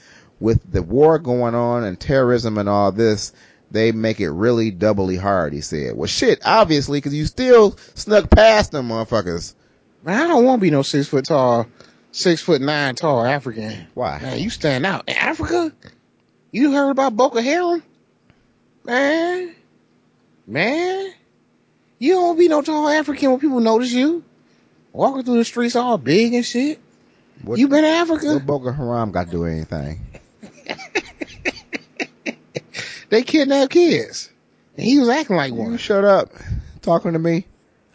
with the war going on and terrorism and all this, they make it really doubly hard, he said. Well shit, obviously, cause you still snuck past them motherfuckers. Man, I don't want to be no six foot tall, six foot nine tall African. Why? Man, you stand out. In Africa? You heard about Boko Haram? Man. Man. You don't be no tall African when people notice you. Walking through the streets all big and shit. What, You been to Africa? what Boko Haram got to do anything? They kidnap kids. And he was acting like You one. shut up talking to me.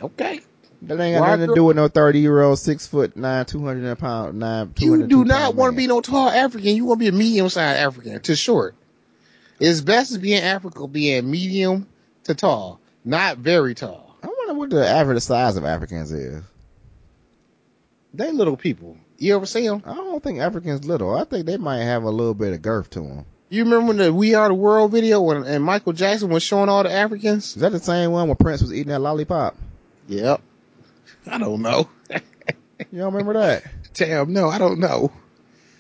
Okay. That ain't got nothing to do with no 30 year old, six foot nine, 200 pound, nine, You do not want to be no tall African. You want to be a medium sized African to short. It's best to be in Africa being medium to tall, not very tall. I wonder what the average size of Africans is. They little people. You ever see them? I don't think Africans little. I think they might have a little bit of girth to them. You remember when the We Are the World video when and Michael Jackson was showing all the Africans? Is that the same one where Prince was eating that lollipop? Yep. I don't know. You don't remember that? Damn, no, I don't know.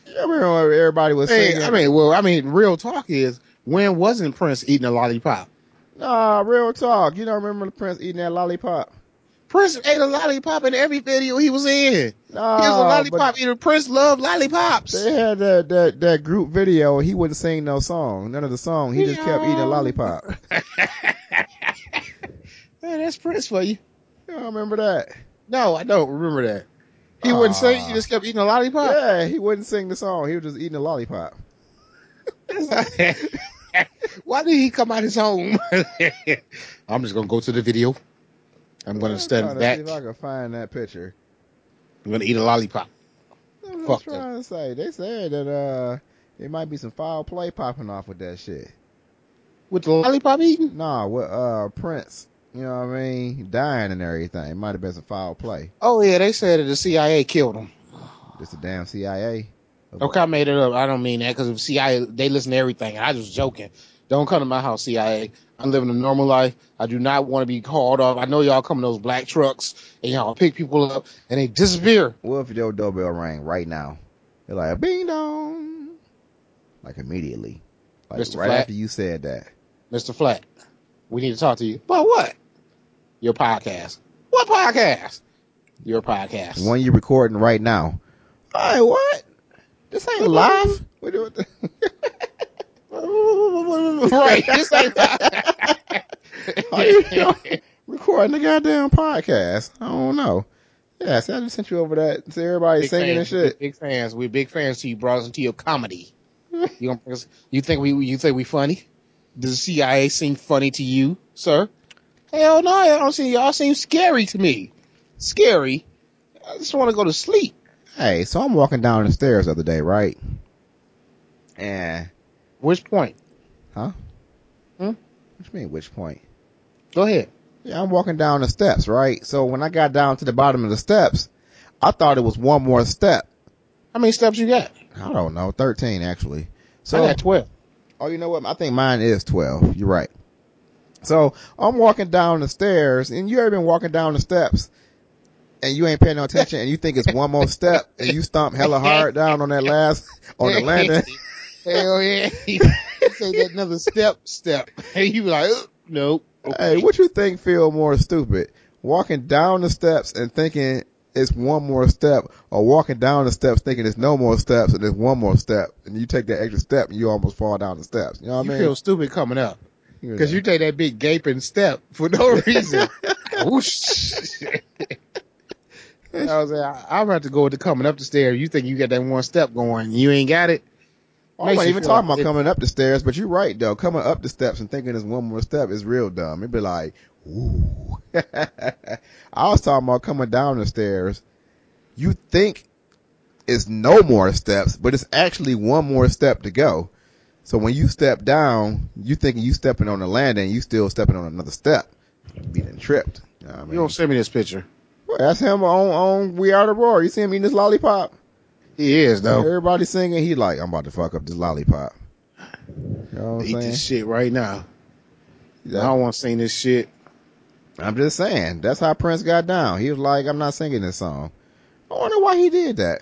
You remember everybody was Hey, singing? I mean, well, I mean, real talk is when wasn't Prince eating a lollipop? Nah, real talk. You don't remember the Prince eating that lollipop? Prince ate a lollipop in every video he was in. Nah, he was a lollipop eater. Prince loved lollipops. They had that, that, that group video. He wouldn't sing no song. None of the song. He just kept eating a lollipop. Man, that's Prince for you. You don't remember that? No, I don't remember that. He wouldn't sing. He just kept eating a lollipop. Yeah, he wouldn't sing the song. He was just eating a lollipop. Why did he come out his home? I'm just gonna go to the video. I'm gonna I'm stand back. If I can find that picture. I'm gonna eat a lollipop. I'm Fuck trying to say. They said that uh, there might be some foul play popping off with that shit. With the lollipop eating? Nah, with uh Prince. You know what I mean? Dying and everything. It might have been some foul play. Oh yeah, they said that the CIA killed him. Just the damn CIA. Okay, I made it up. I don't mean that because CIA, they listen to everything. I was joking. Don't come to my house, CIA. I'm living a normal life. I do not want to be called off. I know y'all come in those black trucks and y'all pick people up and they disappear. What if your doorbell rang right now? They're like, bing dong. Like immediately. Like Mr. right Flat? after you said that. Mr. Flat, we need to talk to you. But what? Your podcast. What podcast? Your podcast. One you're recording right now. Hey, what? This ain't live. We do it. right. This ain't How you know? recording the goddamn podcast. I don't know. Yeah, see, I just sent you over that. See everybody Big singing and fans. We're shit. Big fans. We're big fans to you. Brought us into your comedy. You don't think us- you think we you think we funny? Does the CIA seem funny to you, sir? Hell no, y'all don't seem y'all seem scary to me. Scary. I just want to go to sleep. Hey, so I'm walking down the stairs the other day, right? And Which point? huh? Hmm? What you mean? Which point? Go ahead. Yeah, I'm walking down the steps, right? So when I got down to the bottom of the steps, I thought it was one more step. How many steps you got? I don't know, 13 actually. So I got twelve. oh, you know what? I think mine is 12. You're right. So I'm walking down the stairs and you ever been walking down the steps and you ain't paying no attention and you think it's one more step and you stomp hella hard down on that last, on the landing. Hell yeah. say that another step, step. And you be like, "Ugh, nope. Hey, what you think feel more stupid? Walking down the steps and thinking it's one more step or walking down the steps thinking it's no more steps and it's one more step and you take that extra step and you almost fall down the steps. You know what you I mean? You feel stupid coming up. You Because know. you take that big gaping step for no reason. Whoosh. I was like, I'm about to go with the coming up the stairs. You think you got that one step going. You ain't got it. I makes wasn't even talking like about it- coming up the stairs, but you're right though. Coming up the steps and thinking it's one more step is real dumb. It'd be like, ooh. I was talking about coming down the stairs. You think it's no more steps, but it's actually one more step to go. So when you step down, you thinking you stepping on the landing, you still stepping on another step. You be done tripped. You know what I You don't send me this picture. Well, that's him on, on We Are the World. You see him eating this lollipop? He is though. Everybody singing. He like, I'm about to fuck up this lollipop. You know what I'm Eat saying? this shit right now. I don't want to sing this shit. I'm just saying. That's how Prince got down. He was like, I'm not singing this song. I wonder why he did that.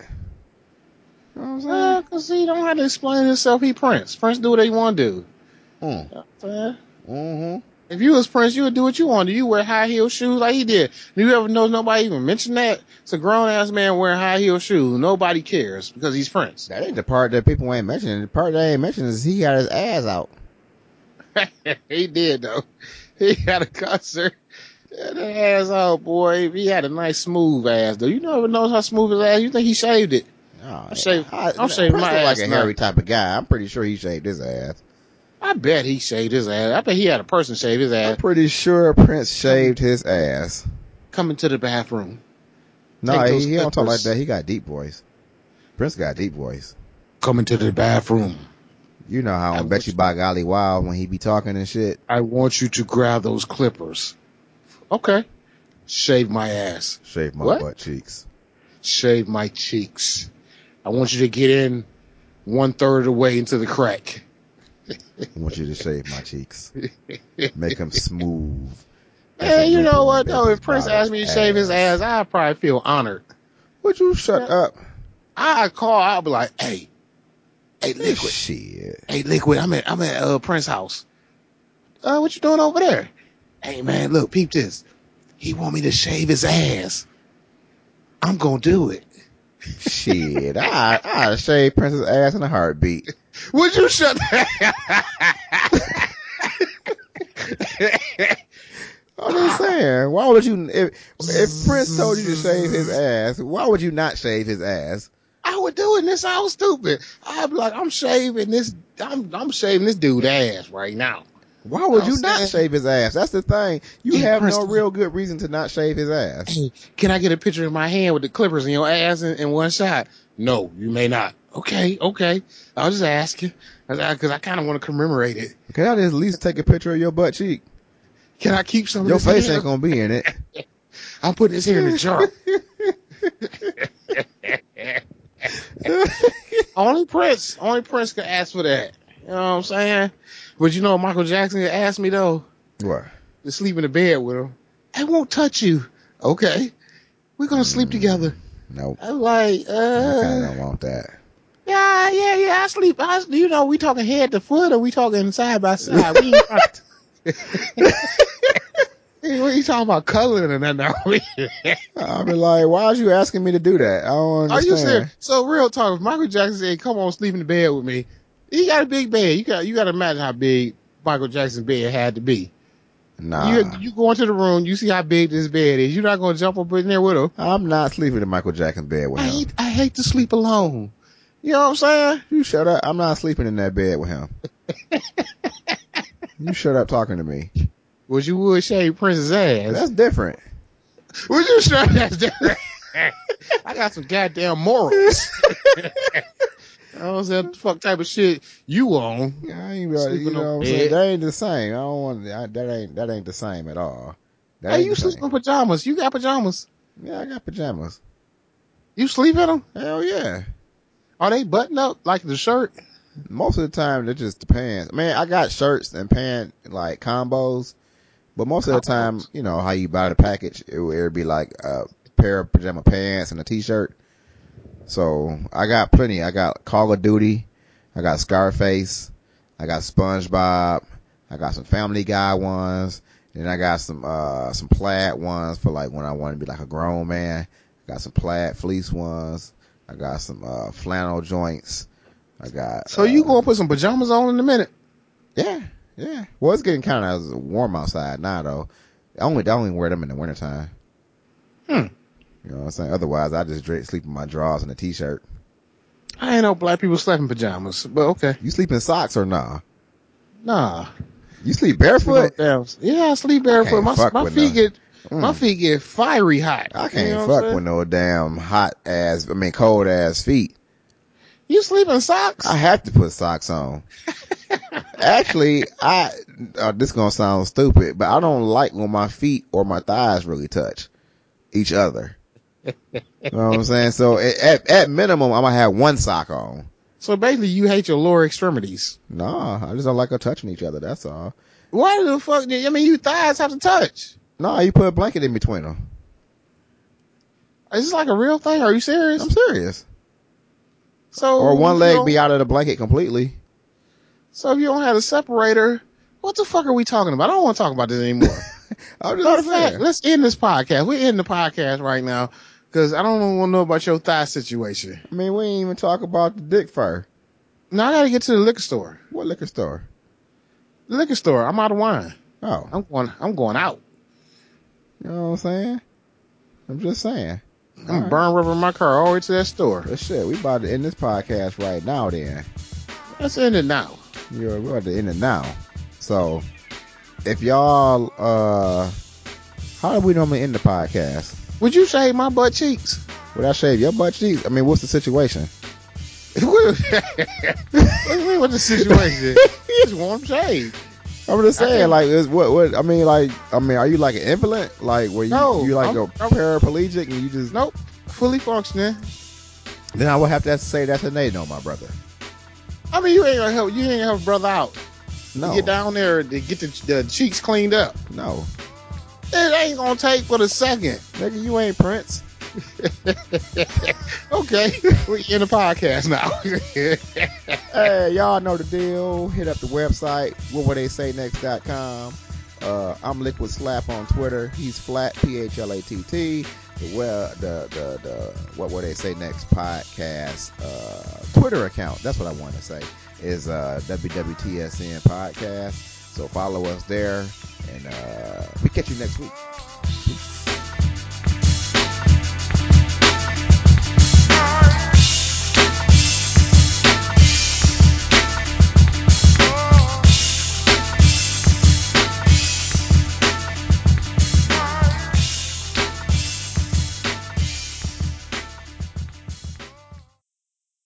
You know what I'm Uh, saying? cause he don't have to explain himself. He Prince. Prince do what he want to do. Mm. You know what I'm saying? Mm-hmm. If you was Prince, you would do what you want to. You wear high heel shoes like he did. Do you ever know nobody even mention that? It's a grown ass man wearing high heel shoes. Nobody cares because he's Prince. That ain't the part that people ain't mentioning. The part they ain't mentioning is he got his ass out. he did though. He had a concert. An ass out, boy. He had a nice smooth ass though. You never knows how smooth his ass. You think he shaved it? Oh, I'm shaving- I, I'm shaving my look like a hairy type of guy. I'm pretty sure he shaved his ass. I bet he shaved his ass. I bet he had a person shave his ass. I'm pretty sure Prince shaved his ass. coming to the bathroom. No, Take he, he don't talk like that. He got deep voice. Prince got deep voice. Coming to the bathroom. You know how I on Betcha by Golly Wow when he be talking and shit. I want you to grab those clippers. Okay. Shave my ass. Shave my What? butt cheeks. Shave my cheeks. I want you to get in one third of the way into the crack. I want you to shave my cheeks. Make them smooth. Hey, you know what though? If Prince asked me to shave his ass, I'd probably feel honored. Would you shut up? I'd call, I'd be like, hey, hey, Liquid. Shit. Hey, Liquid, I'm at, I'm at, uh, Prince house. Uh, what you doing over there? Hey, man, look, peep this. He want me to shave his ass. I'm gonna do it. Shit. I I shave Prince's ass in a heartbeat. Would you shut that? I'm just saying. Why would you if if Prince told you to shave his ass, why would you not shave his ass? I would do it. and This sounds stupid. I'd be like, I'm shaving this. I'm I'm shaving this dude ass right now. Why would you not saying- shave his ass? That's the thing. You have Prince- no real good reason to not shave his ass. Hey, can I get a picture of my hand with the clippers in your ass in, in one shot? No, you may not. Okay, okay. I'll just ask you because I, kind of want to commemorate it. Can I at least take a picture of your butt cheek? Can I keep some of Your face hair? ain't gonna be in it. I'm putting this here in the jar. only Prince, only Prince can ask for that. You know what I'm saying? But you know, Michael Jackson asked me though what? to sleep in the bed with him. I won't touch you. Okay, we're gonna sleep together. Nope. I'm like, uh, I kind of don't want that. yeah, yeah, yeah. I sleep. I, you know, we talking head to foot, or we talking side by side. We ain't talking- Hey, what you talking about coloring and that now? I'll be like, why are you asking me to do that? I don't Are you understand. serious? So real talk, if Michael Jackson said, "Come on, sleep in the bed with me," he got a big bed. You got you got to imagine how big Michael Jackson's bed had to be. Nah, You you go into the room, you see how big this bed is. You're not gonna jump up in there with him. I'm not sleeping in Michael Jackson's bed with I him. hate I hate to sleep alone. You know what I'm saying? You shut up. I'm not sleeping in that bed with him. you shut up talking to me. Would you would shave Prince's ass? That's different. Would you shave that's different? I got some goddamn morals. I don't know what the fuck type of shit you on. I ain't, really- you know on what I'm saying? That ain't the same. I don't want I, that ain't that ain't the same at all. That Hey, you sleep in pajamas. You got pajamas. Yeah, I got pajamas. You sleep in them? Hell yeah. Are they buttoned up like the shirt? Most of the time, it just the pants. Man, I got shirts and pant like combos, but most of the time, you know how you buy the package, it'd be like a pair of pajama pants and a t-shirt. So I got plenty. I got Call of Duty, I got Scarface, I got SpongeBob, I got some Family Guy ones, and I got some uh some plaid ones for like when I want to be like a grown man. I got some plaid fleece ones. I got some uh flannel joints. I got So you uh, gonna put some pajamas on in a minute? yeah, yeah. Well, it's getting kind of warm outside now, though. I only, I only wear them in the wintertime. Hmm. You know what I'm saying? Otherwise, I just drink, sleep in my drawers and a t-shirt. I ain't know black people slept in pajamas, but okay. You sleep in socks or nah? Nah. You sleep barefoot? Yeah, I sleep barefoot. can't My my feet get my Mm. feet get fiery hot. I can't know fuck with no damn hot ass, I mean cold ass feet. You sleep in socks? I have to put socks on. Actually, I, uh, this gonna sound stupid, but I don't like when my feet or my thighs really touch each other. You know what I'm saying? So at, at, at minimum, I'm gonna have one sock on. so basically, you hate your lower extremities. Nah, I just don't like her touching each other. That's all. Why the fuck? did- I mean, you thighs have to touch. No, you put a blanket in between them. Is this like a real thing? Are you serious? I'm serious. So or one leg be out of the blanket completely. So if you don't have a separator, what the fuck are we talking about? I don't want to talk about this anymore. I'm just of fact, saying. let's end this podcast. We're ending the podcast right now because I don't want to know about your thigh situation. I mean, we ain't even talk about the dick fur. Now I got to get to the liquor store. What liquor store? The liquor store. I'm out of wine. Oh, I'm going. I'm going out. you know what I'm saying? I'm just saying. Mm-hmm. I'm All right. burn rubber in my car all the way to that store. But shit, we about to end this podcast right now. Then Let's end it now. you're we about to end it now. So if y'all, uh, how do we normally end the podcast? Would you shave my butt cheeks? Would I shave your butt cheeks? I mean, what's the situation? what what the situation? Just want them shaved. I'm just saying, like, is what, what? I mean, like, I mean, are you like an invalid? Like, where you No, you like I'm- a I'm- paraplegic and you just? Nope. Fully functioning. Then I would have to say that's a no, my brother. I mean, you ain't gonna help. You ain't gonna help a brother out. No, get down there to get the, the cheeks cleaned up. no, It ain't gonna take but a second. nigga, you ain't Prince. okay, we in the podcast now. Hey, y'all know the deal. Hit up the website, what would they say next.com. Uh, I'm Liquid Slap on Twitter. He's Phlatt, P H L A T T. The well, the, the the what would they say next podcast uh, Twitter account. That's what I want to say is uh, WWTSN podcast. So follow us there, and uh, we catch you next week.